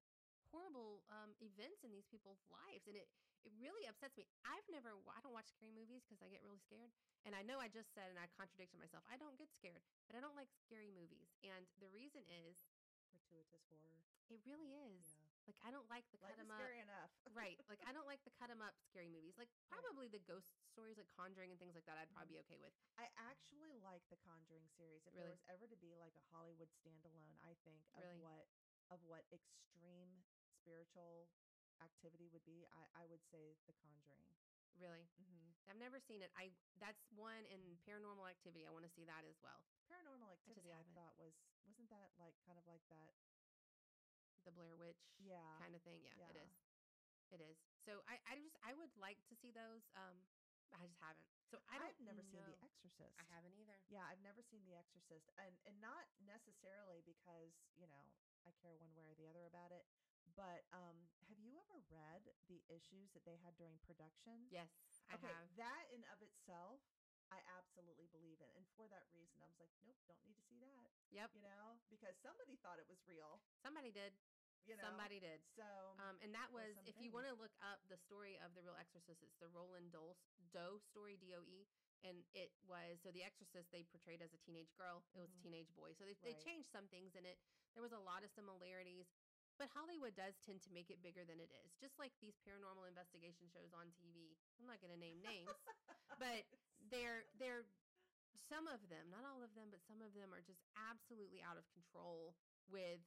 horrible um, events in these people's lives. And it, it really upsets me. I've never, I don't watch scary movies because I get really scared. And I know I just said, and I contradicted myself, I don't get scared, but I don't like scary movies. And the reason is, Gratuitous horror. it really is. Yeah, Like, I don't like the cut like 'em it's up. scary enough. right. Like, I (laughs) don't like the cut 'em up scary movies. Like, Right. probably the ghost stories, like Conjuring and things like that, I'd probably be okay with. I actually like the Conjuring series. If Really? there was ever to be like a Hollywood standalone, I think of Really? what of what extreme spiritual activity would be, I, I would say The Conjuring. Really. Mm-hmm. I've never seen it. I that's one in Paranormal Activity. I want to see that as well. Paranormal Activity, I, haven't. thought was wasn't that like kind of like that? The Blair Witch Yeah, kind of thing. Yeah, it yeah. is. It is. So I, I just I would like to see those. Um, I just haven't. So I don't. I've never seen The. Exorcist. I haven't either. Yeah, I've never seen The Exorcist, and and not necessarily because you know I care one way or the other about it, but um, have you ever read the issues that they had during production? Yes, I okay, have. that in of itself, I absolutely believe in, and for that reason, I was like, nope, don't need to see that. Yep. You know, because somebody thought it was real. Somebody did. You know, Somebody did. So Um, and that was, if you want to look up the story of the real Exorcist, it's the Roland Doe, Doe story, D O E. And it was, so the Exorcist they portrayed as a teenage girl, it was Mhm. a teenage boy. So they, they changed some things in it. There was a lot of similarities, but Hollywood does tend to make it bigger than it is. Just like these paranormal investigation shows on TV. I'm not going to name names, but (laughs) they're, they're, some of them, not all of them, but some of them are just absolutely out of control with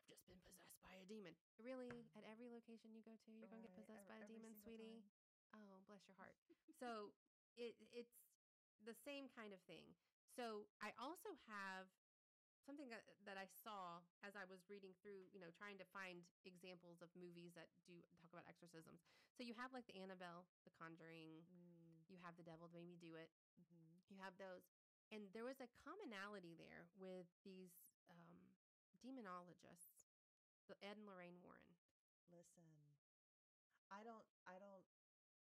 I've just been possessed by a demon. Really, at every location you go to, you're gonna get possessed ev- by a demon, sweetie. time. Oh, bless your heart. (laughs) so it it's the same kind of thing. So I also have something that, that I saw as I was reading through, you know, trying to find examples of movies that do talk about exorcisms. So you have like the Annabelle, the Conjuring, Mm, you have the Devil Made Me Do It, mhm. you have those and there was a commonality there with these um, demonologists the ed and lorraine warren Listen, I don't, I don't,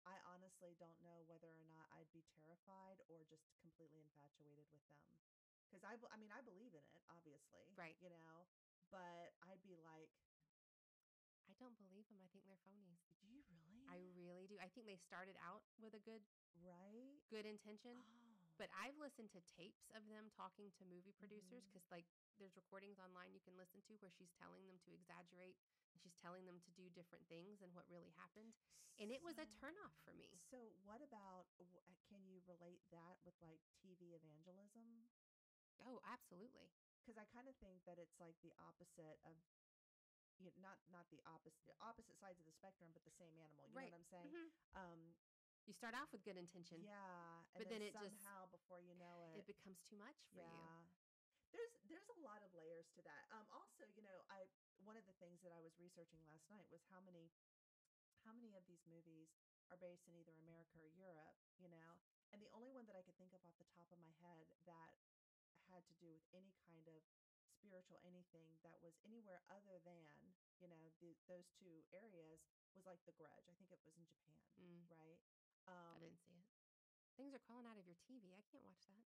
I honestly don't know whether or not I'd be terrified or just completely infatuated with them. Because I, I mean, I believe in it, obviously, Right. You know, but I'd be like, i don't believe them i think they're phonies do you really? i really do i think they started out with a good right. good intention Oh, but i've listened to tapes of them talking to movie producers mm-hmm. because like there's recordings online you can listen to where she's telling them to exaggerate and she's telling them to do different things than what really happened and it was a turnoff for me So, what about? Can you relate that with like TV evangelism? Oh absolutely Because I kind of think that it's like the opposite of, you know, not not the opposite opposite sides of the spectrum, but the same animal. You Right. know what I'm saying? Mhm. Um, you start off with good intention yeah, But then it just- somehow before you know it, it becomes too much for you yeah. There's there's a lot of layers to that. Um, also, you know, I one of the things that I was researching last night was how many how many of these movies are based in either America or Europe, you know? And the only one that I could think of off the top of my head that had to do with any kind of spiritual anything that was anywhere other than, you know, the, those two areas was like The Grudge. I think it was in Japan, Mm. right? Um, I didn't see it. Things are crawling out of your TV. I can't watch that.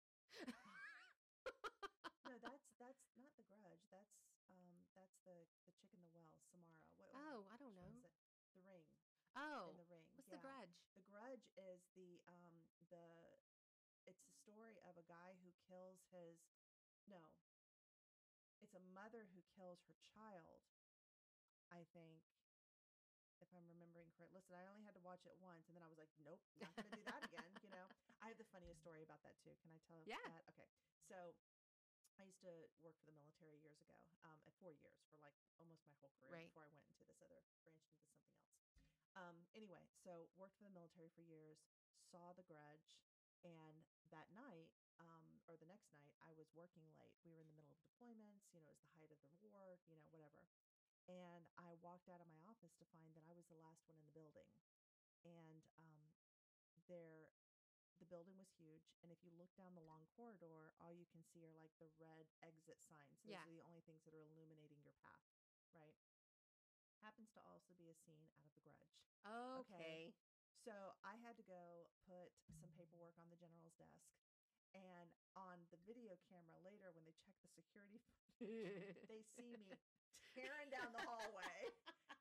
no, (laughs) that's that's not the Grudge. That's um that's the the chick in the well, Samara. What, Oh, I don't know. it? The Ring. Oh, In the Ring. what's yeah. the grudge? The Grudge is the um the it's the story of a guy who kills his no. It's a mother who kills her child. I think if I'm remembering correct. Listen, I only had to watch it once and then I was like, nope, not going to do that again, you know. (laughs) I have the funniest story about that too. Can I tell Yeah. that? Okay. So I used to work for the military years ago, um, at four years for like almost my whole career Right. before I went into this other branched into something else. Um, anyway, so worked for the military for years, saw the grudge, and that night um, or the next night, I was working late. We were in the middle of deployments. You know, it was the height of the war. You know, whatever. And I walked out of my office to find that I was the last one in the building, and um, there the building was huge and if you look down the long corridor all you can see are like the red exit signs those Yeah. are the only things that are illuminating your path right happens to also be a scene out of the grudge Okay. So i had to go put some paperwork on the general's desk and on the video camera later when they check the security footage they see me (laughs) tearing down the hallway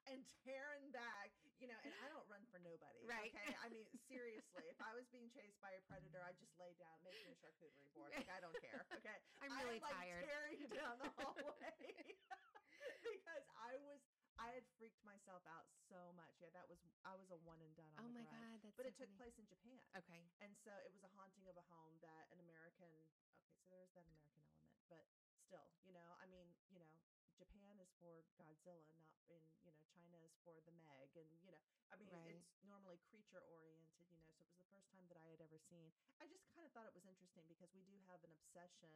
and tearing back, you know, and I don't run for nobody. Right. Okay. I mean, seriously, if I was being chased by a predator, I'd just lay down, make me a charcuterie board. Like, I don't care. Okay. (laughs) I'm really tired like tired. tearing down the (laughs) hallway because I was, I had freaked myself out so much. Yeah, that was, I was a one and done on Oh my god, that's But so it took funny. place in Japan. Okay. And so it was a haunting of a home that an American, okay, so there's that American element, but still, you know, I mean, you know, Japan is for Godzilla, not in, you know, China is for the Meg. And, you know, I mean, Right. it's normally creature oriented, you know, so it was the first time that I had ever seen. I just kind of thought it was interesting because we do have an obsession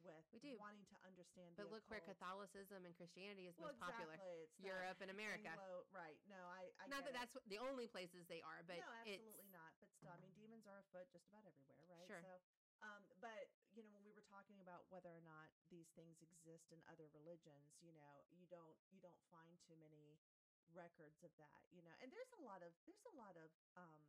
with We do. wanting to understand But look where. Catholicism and Christianity is well, most popular. exactly. It's Europe and America. Anglo- right. No, I, I Not that it. that's the only places they are, but no, absolutely it's not. But still, I mean, demons are afoot just about everywhere, right? Sure. So, um, but you know, when we were talking about whether or not these things exist in other religions, you know, you don't you don't find too many records of that, you know. And there's a lot of there's a lot of um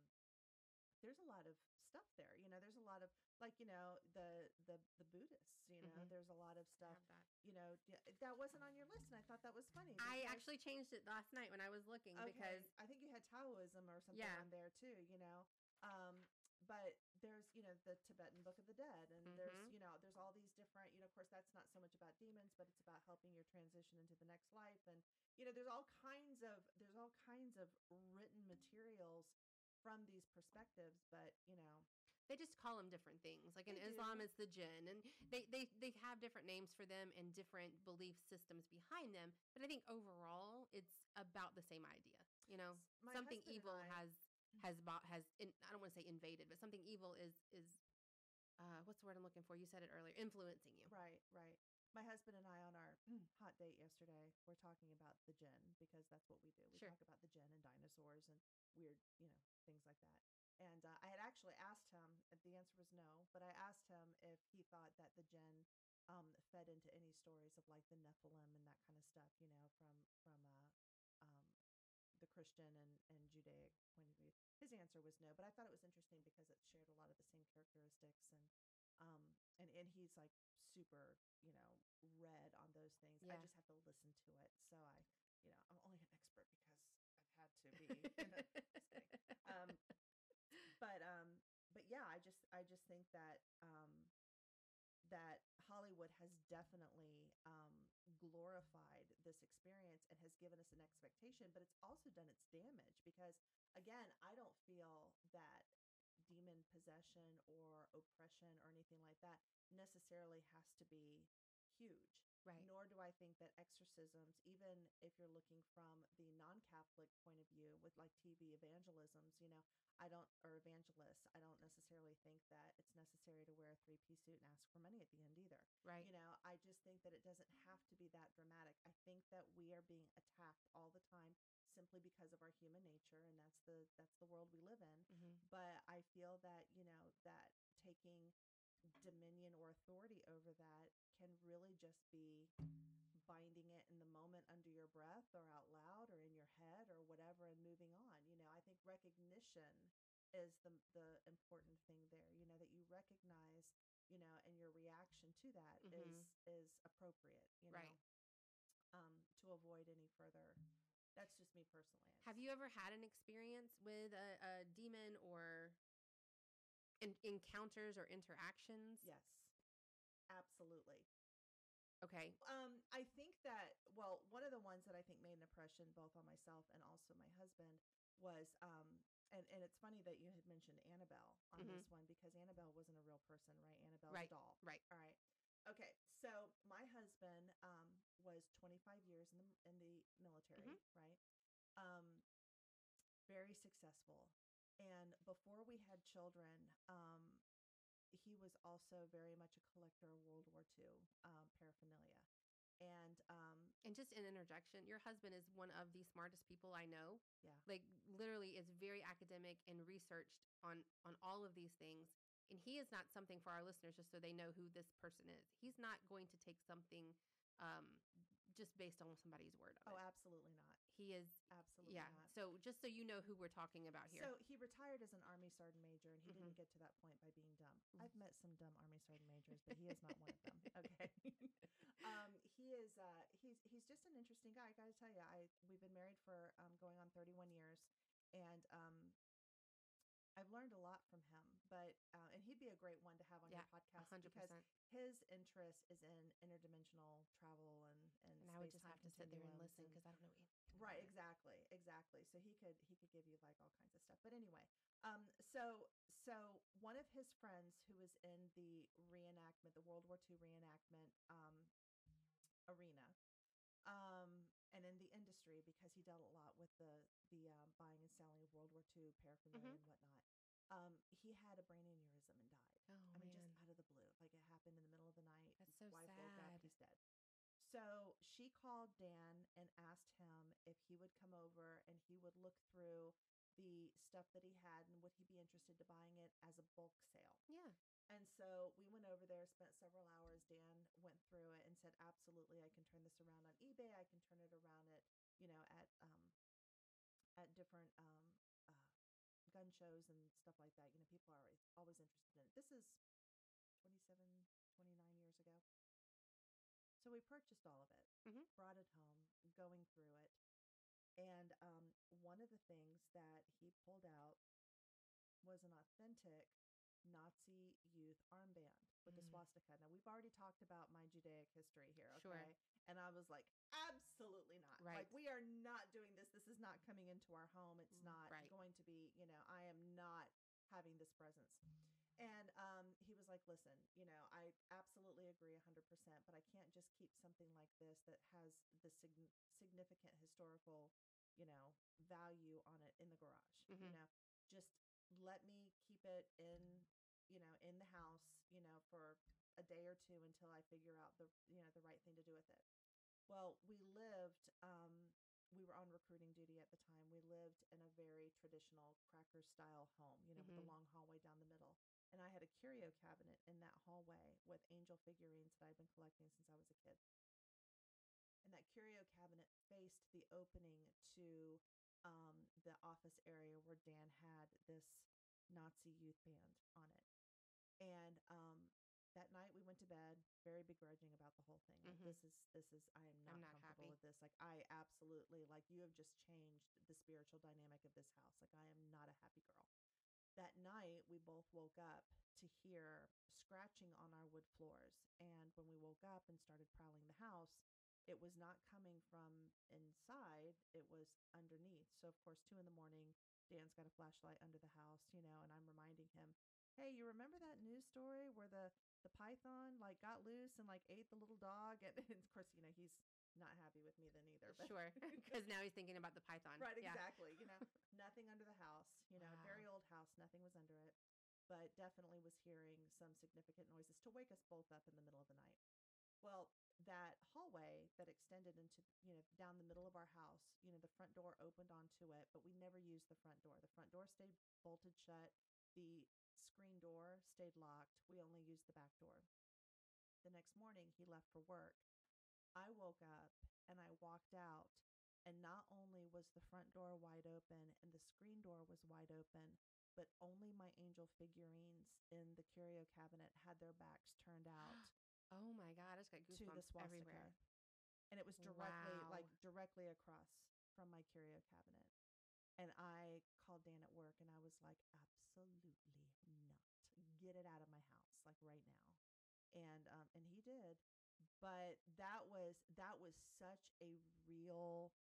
there's a lot of stuff there. You know, there's a lot of like, you know, the the the Buddhists, you know, Mhm. there's a lot of stuff, that. you know, that wasn't on your list and I thought that was funny. I actually changed it last night when I was looking because I think you had Taoism or something Yeah. on there too, you know. Um, but there's, you know, the Tibetan Book of the Dead, and there's, Mhm. you know, there's all these different, you know, of course, that's not so much about demons, but it's about helping your transition into the next life, and you know, there's all kinds of there's all kinds of written materials from these perspectives, but you know, they just call them different things. Like in They Islam, do. it's the jinn, and they they they have different names for them and different belief systems behind them. But I think overall, it's about the same idea. You know, my something evil I- has has bought has in, I don't want to say invaded, but something evil is is uh, what's the word I'm looking for? You said it earlier, influencing you. Right, right. My husband and I on our (clears throat) hot date yesterday, we're talking about the jinn because that's what we do. We Sure. talk about the jinn and dinosaurs and weird, you know, things like that. And uh, I had actually asked him, and the answer was no, but I asked him if he thought that the jinn um, fed into any stories of like the Nephilim and that kind of stuff, you know, from from uh, um, the Christian and, and Judaic point of view. His answer was no, but I thought it was interesting because it shared a lot of the same characteristics and um and and he's like super you know read on those things i just have to listen to it so i you know i'm only an expert because had to be you know, just kidding. (laughs) um but um but yeah i just i just think that um that hollywood has definitely um glorified this experience and has given us an expectation but it's also done its damage because again i don't feel that demon possession or oppression or anything like that necessarily has to be huge Right. nor do I think that exorcisms, even if you're looking from the non Catholic point of view with like TV evangelisms, you know, I don't, or evangelists, I don't necessarily think that it's necessary to wear a three piece suit and ask for money at the end either. Right. You know, I just think that it doesn't have to be that dramatic. I think that we are being attacked all the time simply because of our human nature and that's the that's the world we live in Mhm. but I feel that you know that taking dominion or authority over that can really just be binding it in the moment under your breath or out loud or in your head or whatever and moving on you know i think recognition is the the important thing there you know that you recognize you know and your reaction to that is Mhm. is appropriate you know Right. um to avoid any further that's just me personally Have you ever had an experience with a, a demon or in, encounters or interactions? yes absolutely Okay. Um, I think that well, one of the ones that I think made an impression both on myself and also my husband was um and, and it's funny that you had mentioned Annabelle on Mhm. this one because Annabelle wasn't a real person, right? Annabelle's Right, a doll. right. All right. Okay. So my husband um was 25 years in the in the military, Mhm. right? Um very successful. And before we had children, um he was also very much a collector of World War II um, paraphernalia. And um, And just an interjection, your husband is one of the smartest people I know. Yeah. Like literally is very academic and researched on on all of these things. And he is not something for our listeners just so they know who this person is. He's not going to take something um just based on somebody's word oh, it. absolutely not. He is Absolutely yeah. not. So just so you know who we're talking about here. So he retired as an Army Sergeant Major, and he Mhm. didn't get to that point by being dumb. Mm. I've met some dumb Army Sergeant Majors, but he is not one of them. (laughs) Okay. (laughs) um, he is. Uh, he's he's just an interesting guy. I got to tell you, I we've been married for um, going on 31 years, and um, I've learned a lot from him. But uh, and he'd be a great one to have on Yeah, your podcast hundred because his interest is in interdimensional travel and and, And I would just have to sit there and listen because I don't know. Right, exactly, exactly. So he could he could give you like all kinds of stuff. But anyway, um, so so one of his friends who was in the reenactment, the World War II reenactment um, arena, um, industry because he dealt a lot with the the um, buying and selling of World War II paraphernalia Mhm. and whatnot. Um, he had a brain aneurysm and died. Oh I mean, man. just out of the blue. Like it happened in the middle of the night. That's His so wife woke up, he's dead. So she called Dan and asked him if he would come over and he would look through the stuff that he had and would he be interested to buying it as a bulk sale. yeah. And so we went over there, spent several hours. Dan went through it and said, "Absolutely, I can turn this around on eBay. I can turn it around at you know at um, at different um, uh, gun shows and stuff like that. You know, people are always, always interested in it. This is 27, 29 years ago. So we purchased all of it, Mhm. brought it home, going through it. And um, one of the things that he pulled out was an authentic Nazi youth armband with the Mm. swastika. Now, we've already talked about my Judaic history here, okay? Sure. And I was like, absolutely not. Right. Like, we are not doing this. This is not coming into our home. It's Mm, not right. going to be, you know, I am not having this presence. And um, he was like, listen, you know, I absolutely agree 100%, but I can't just keep something like this that has the sig- significant historical, you know, value on it in the garage. You Mhm. know, just let me keep it in, you know, in the house, you know, for a day or two until I figure out the, you know, the right thing to do with it. Well, we lived, um, we were on recruiting duty at the time. We lived in a very traditional cracker style home, you know, with Mhm. a long hallway down the middle. And I had a curio cabinet in that hallway with angel figurines that I'd been collecting since I was a kid. And that curio cabinet faced the opening to um, the office area where Dan had this Nazi youth band on it. And um, that night we went to bed very begrudging about the whole thing. Like, Mhm. this is this is I am not, not comfortable happy. with this. Like I absolutely like you have just changed the spiritual dynamic of this house. Like I am not a happy girl. That night we both woke up to hear scratching on our wood floors. And when we woke up and started prowling the house, it was not coming from inside, it was underneath. So of course, two in the morning, Dan's got a flashlight under the house, you know, and I'm reminding him, Hey, you remember that news story where the the python like got loose and like ate the little dog and, and (laughs) of course you know he's not happy with me then either but Sure. (laughs) Because now he's thinking about the python. right Yeah. exactly you know (laughs) nothing under the house you know Wow. very old house nothing was under it but definitely was hearing some significant noises to wake us both up in the middle of the night well that hallway that extended into you know down the middle of our house you know the front door opened onto it but we never used the front door the front door stayed bolted shut the screen door stayed locked we only used the back door. The next morning he left for work. I woke up and i walked out and not only was the front door wide open and the screen door was wide open but only my angel figurines in the curio cabinet had their backs turned (gasps) out Oh my god, it's got to the goosebumps swastika. everywhere. and it was directly like directly across from my curio cabinet. And i called dan at work and i was like absolutely get it out of my house like right now and um and he did but that was that was such a real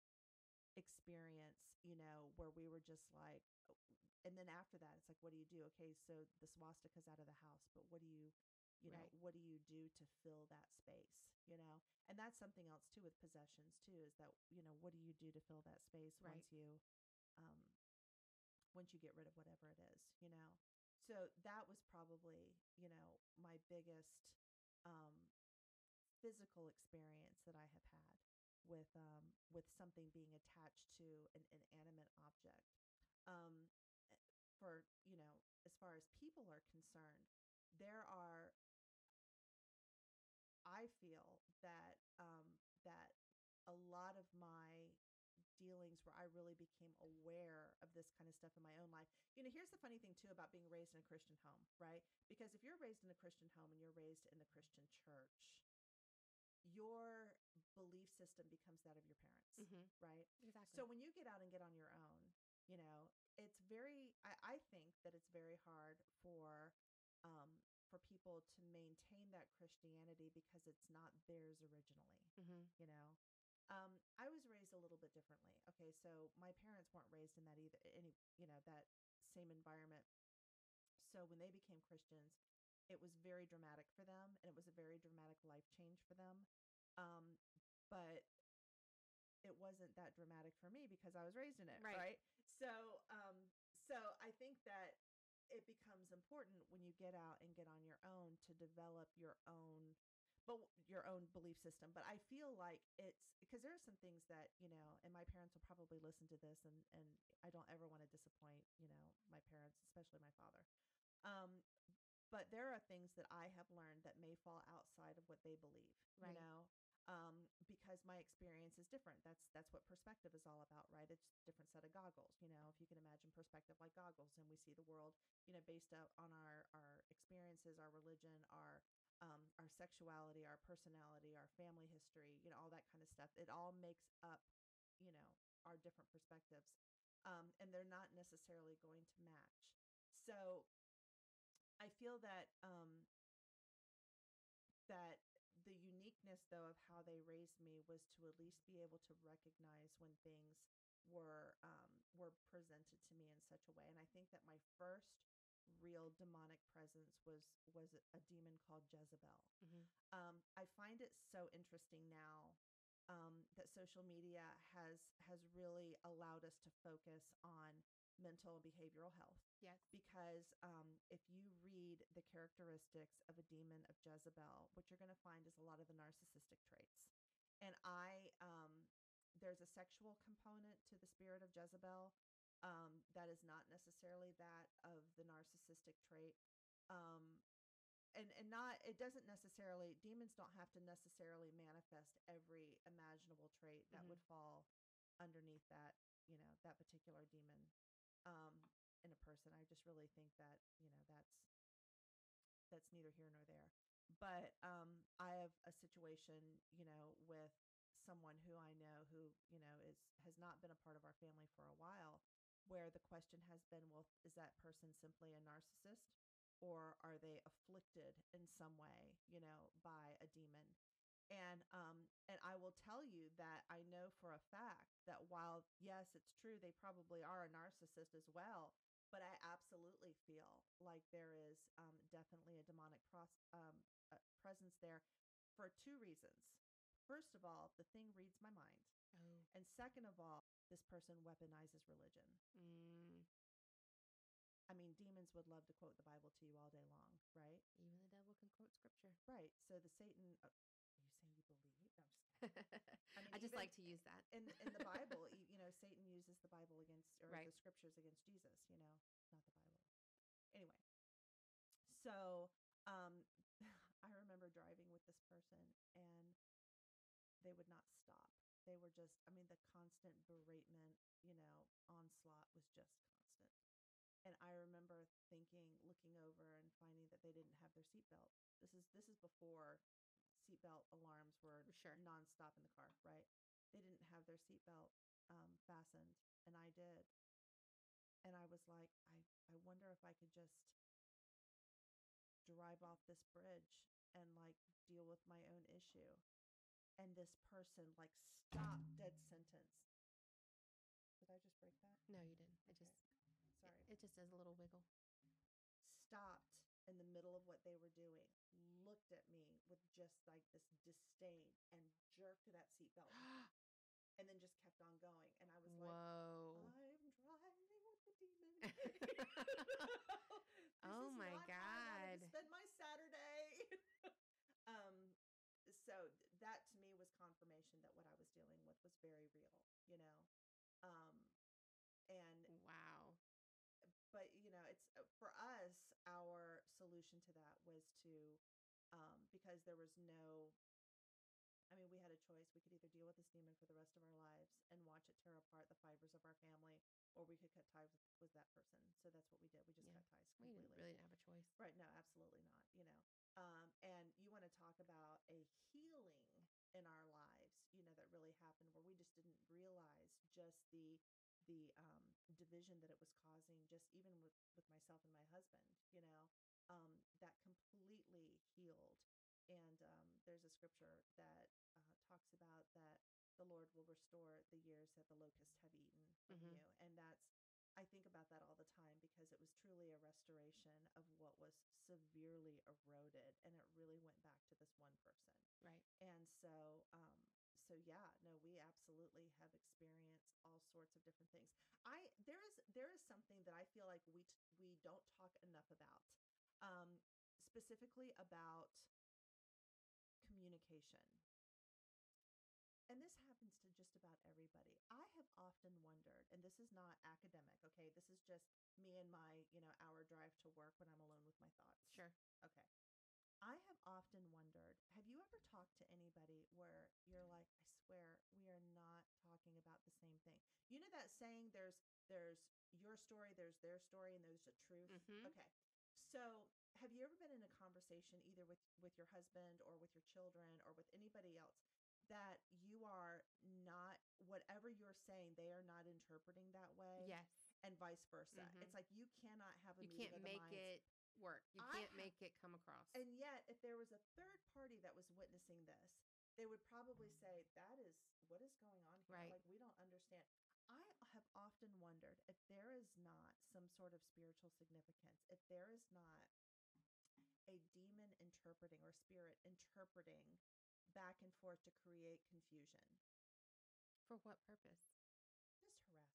experience you know where we were just like oh, and then after that it's like what do you do okay so the swastika's out of the house but what do you you know Right. what do you do to fill that space you know and that's something else too with possessions too is that you know what do you do to fill that space Right. once you um once you get rid of whatever it is you know so that was probably you know my biggest um, physical experience that I have had with um, with something being attached to an inanimate object. Um, eh, for you know, as far as people are concerned, there are. I feel that um, that a lot of my dealings where I really became aware of this kind of stuff in my own life. You know, here's the funny thing too about being raised in a Christian home, right? Because if you're raised in a Christian home and you're raised in the Christian church, your belief system becomes that of your parents, Mhm. right? Exactly. So when you get out and get on your own, you know, it's very I, I think that it's very hard for um for people to maintain that Christianity because it's not theirs originally hmm you know um i was raised a little bit differently okay so my parents weren't raised in that either any you know that same environment so when they became christians it was very dramatic for them and it was a very dramatic life change for them um but it wasn't that dramatic for me because i was raised in it Right. right, so um so i think that it becomes important when you get out and get on your own to develop your own but your own belief system but i feel like it's because there are some things that you know and my parents will probably listen to this and and i don't ever want to disappoint you know my parents especially my father. Um but there are things that i have learned that may fall outside of what they believe Right. you know? Um because my experience is different. That's that's what perspective is all about right? It's a different set of goggles you know? If you can imagine perspective like goggles and we see the world you know based on our our experiences our religion our um, our sexuality, our personality, our family history, you know, all that kind of stuff. It all makes up, you know, our different perspectives. Um, and they're not necessarily going to match. So I feel that um, that the uniqueness though of how they raised me was to at least be able to recognize when things were um, were presented to me in such a way. And I think that my first real demonic presence was was a demon called Jezebel. hmm Um, I find it so interesting now um, that social media has has really allowed us to focus on mental and behavioral health Yes. because um, if you read the characteristics of a demon of Jezebel, what you're going to find is a lot of the narcissistic traits. And I, um, there's a sexual component to the spirit of Jezebel um, that is not necessarily that of the narcissistic trait. Um, and and not it doesn't necessarily demons don't have to necessarily manifest every imaginable trait that Mhm. would fall underneath that you know that particular demon um in a person i just really think that you know that's that's neither here nor there but um i have a situation you know with someone who i know who you know is has not been a part of our family for a while where the question has been well is that person simply a narcissist or are they afflicted in some way you know by a demon? And um and i will tell you that i know for a fact that while yes it's true they probably are a narcissist as well but i absolutely feel like there is um definitely a demonic pros- um, uh, presence there for two reasons. First of all the thing reads my mind. Oh. and second of all this person weaponizes religion Mm. i mean demons would love to quote the bible to you all day long right Even the devil can quote scripture. right so the satan uh, are you saying you believe no, I'm just. (laughs) I, mean, just like to use that. in in the Bible, (laughs) y- you know, Satan uses the Bible against or Right. the scriptures against Jesus, you know, not the Bible. Anyway. So, um (laughs) I remember driving with this person and they would not stop. They were just I mean the constant beratement, you know, onslaught was just constant. And I remember thinking looking over and finding that they didn't have their seatbelt. This is this is before seatbelt alarms were Sure. nonstop in the car, right? They didn't have their seatbelt um, fastened, and I did. And I was like, I, I wonder if I could just drive off this bridge and like deal with my own issue. And this person like stopped dead sentence. Did I just break that? No, you didn't. I Okay. just Sorry. It just does a little wiggle. stopped in the middle of what they were doing, looked at me with just like this disdain and jerked that seatbelt (gasps) and then just kept on going. And I was like, Whoa. I'm driving with the demon. (laughs) (laughs) (laughs) Oh you know? Oh very real, you know. Um, and Wow. but you know it's uh, for us our solution to that was to um because there was no i mean we had a choice we could either deal with this demon for the rest of our lives and watch it tear apart the fibers of our family or we could cut ties with, with that person so that's what we did we just Yeah. cut ties completely. We didn't really didn't have a choice. Right. No, absolutely not. You know, um, and you want to talk about a healing in our lives, you know, that really happened where we just didn't realize just the the um, division that it was causing, just even with with myself and my husband, you know, um, that completely healed. And um, there's a scripture that uh, talks about that the Lord will restore the years that the locusts have eaten from Mhm. you, and that's I think about that all the time because it was truly a restoration of what was severely eroded and it really went back to this one person. Right. And so um so yeah, no, we absolutely have experienced all sorts of different things. I there is there is something that I feel like we t- we don't talk enough about. Um specifically about communication. And this happens to just about everybody. I have often wondered, and this is not academic, okay? This is just me and my, you know, hour drive to work when I'm alone with my thoughts. Sure. Okay. I have often wondered, have you ever talked to anybody where you're like, I swear we are not talking about the same thing. You know that saying there's there's your story, there's their story, and there's a truth. Mhm. Okay. So have you ever been in a conversation either with with your husband or with your children or with anybody else that you are not whatever you're saying they are not interpreting that way Yes. and vice versa Mhm. it's like you cannot have a You can't the make it work. You I can't make it come across. And yet, if there was a third party that was witnessing this, they would probably mm. say, That is what is going on here. Right. Like, we don't understand. I have often wondered if there is not some sort of spiritual significance, if there is not a demon interpreting or spirit interpreting back and forth to create confusion, For what purpose?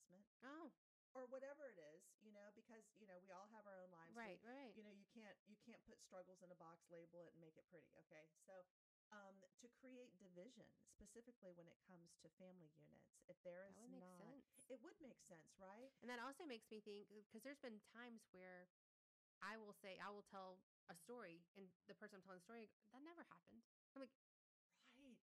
just harassment. Oh, Or whatever it is, you know, because you know we all have our own lives. We- right, right. you know you can't you can't put struggles in a box label it and make it pretty okay so um to create division specifically when it comes to family units if there is that would make not sense. it would make sense right And that also makes me think because there's been times where I will say I will tell a story and the person I'm telling the story that never happened. I'm like right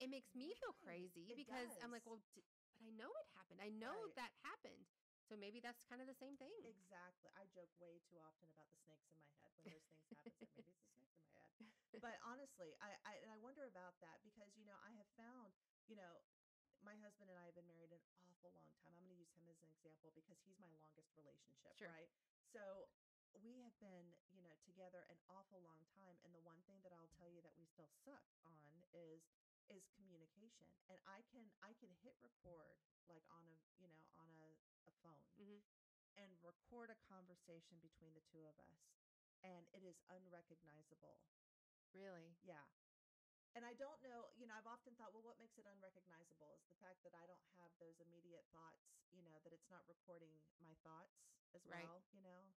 it makes me feel crazy It because I'm like, well, d- but I know it happened. I know Right. that happened. So maybe that's kind of the same thing. exactly i joke way too often about the snakes in my head when those things happen like maybe it's a snake in my head but (laughs) honestly I, I and i wonder about that because you know i have found you know my husband and i have been married an awful long time i'm going to use him as an example because he's my longest relationship Sure. right so we have been you know together an awful long time and the one thing that i'll tell you that we still suck on is is communication and i can i can hit record like on a you know on a, a phone Mhm. and record a conversation between the two of us and it is unrecognizable Really? yeah and i don't know you know i've often thought well what makes it unrecognizable is the fact that i don't have those immediate thoughts you know that it's not recording my thoughts as Right. well you know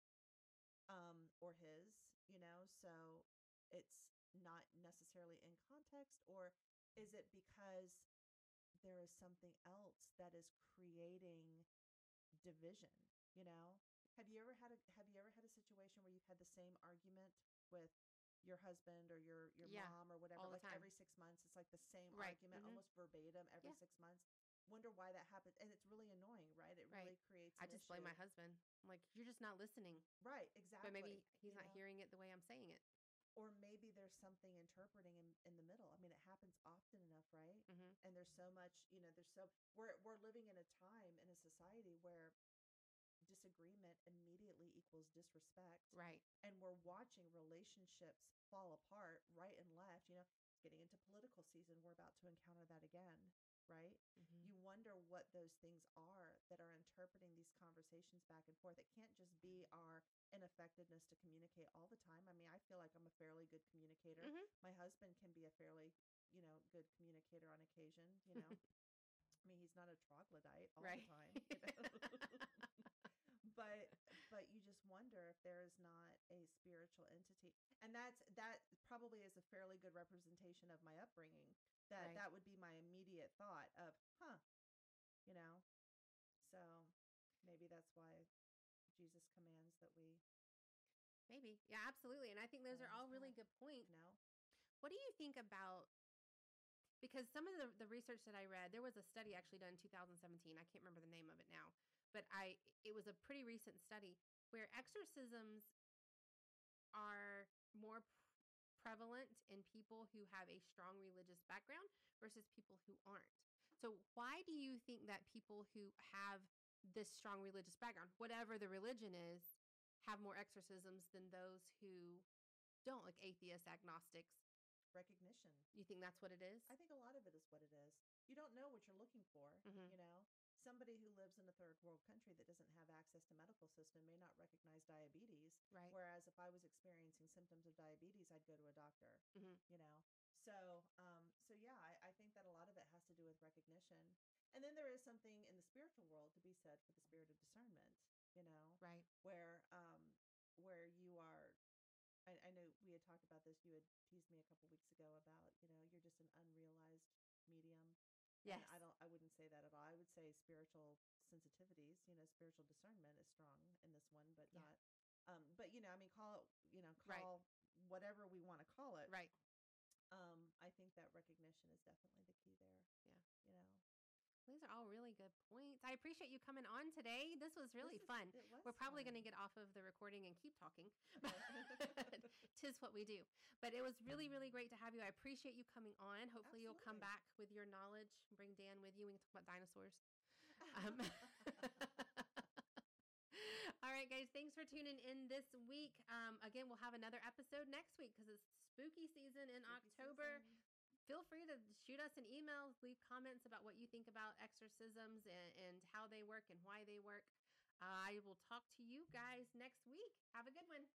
um or his you know so it's not necessarily in context or is it because there is something else that is creating division you know have you ever had a have you ever had a situation where you've had the same argument with your husband or your your Yeah, mom or whatever like time. every 6 months it's like the same Right, argument mhm. almost verbatim every Yeah. 6 months wonder why that happens and it's really annoying right it Right. really creates I just blame my husband. I'm like, you're just not listening. right exactly But maybe he's you not know? hearing it the way I'm saying it. Or maybe there's something interpreting in, in the middle. I mean it happens often enough right? Hmm and there's so much you know there's so we're we're living in a time in a society where disagreement immediately equals disrespect Right. and we're watching relationships fall apart right and left you know it's getting into political season we're about to encounter that again right? Hmm you wonder what those things are that are interpreting these conversations back and forth. It can't just be our ineffectiveness to communicate all the time. I mean i feel like i'm a fairly good communicator. Mhm. my husband can be a fairly you know good communicator on occasion you know? (laughs) I mean he's not a troglodyte all Right. the time you know? (laughs) (laughs) but but you just wonder if there is not a spiritual entity. And that's that probably is a fairly good representation of my upbringing that Right. that would be my immediate thought of, huh, you know. So maybe that's why Jesus commands that we, Maybe. Yeah, absolutely. And I think those are all really good points. no What do you think about because some of the, the research that I read, there was a study actually done in 2017. I can't remember the name of it now, but I it was a pretty recent study where exorcisms are more prevalent in people who have a strong religious background versus people who aren't. So why do you think that people who have this strong religious background, whatever the religion is, have more exorcisms than those who don't, like atheists, agnostics? recognition. You think that's what it is? I think a lot of it is what it is. You don't know what you're looking for, Mhm. you know. Somebody who lives in a third world country that doesn't have access to medical system may not recognize diabetes, right. whereas if I was experiencing symptoms of diabetes, I'd go to a doctor, Mhm. you know. So, um, so yeah, I, I think that a lot of it has to do with recognition, and then there is something in the spiritual world to be said for the spirit of discernment, you know, Right. where um, where you are. I, I know we had talked about this. You had teased me a couple weeks ago about you know you're just an unrealized medium. Yes. And I don't. I wouldn't say that at all. I would say spiritual sensitivities. You know, spiritual discernment is strong in this one, but Yeah. not. Um, but you know, I mean, call it. You know, Right. call whatever we want to call it. Right. Um, I think that recognition is definitely the key there. Yeah. You know, These are all really good points. I appreciate you coming on today. This was really This is- fun. was We're probably going to get off of the recording and keep talking. (laughs) But (laughs) Tis what we do. But it was really, really great to have you. I appreciate you coming on. Hopefully, you'll come back with your knowledge. Bring Dan with you. We can talk about dinosaurs. Um, (laughs) all right, guys. Thanks for tuning in this week. Um, again, we'll have another episode next week because it's spooky season in Spooky October. season. Feel free to shoot us an email, leave comments about what you think about exorcisms and, and how they work and why they work. I will talk to you guys next week. Have a good one.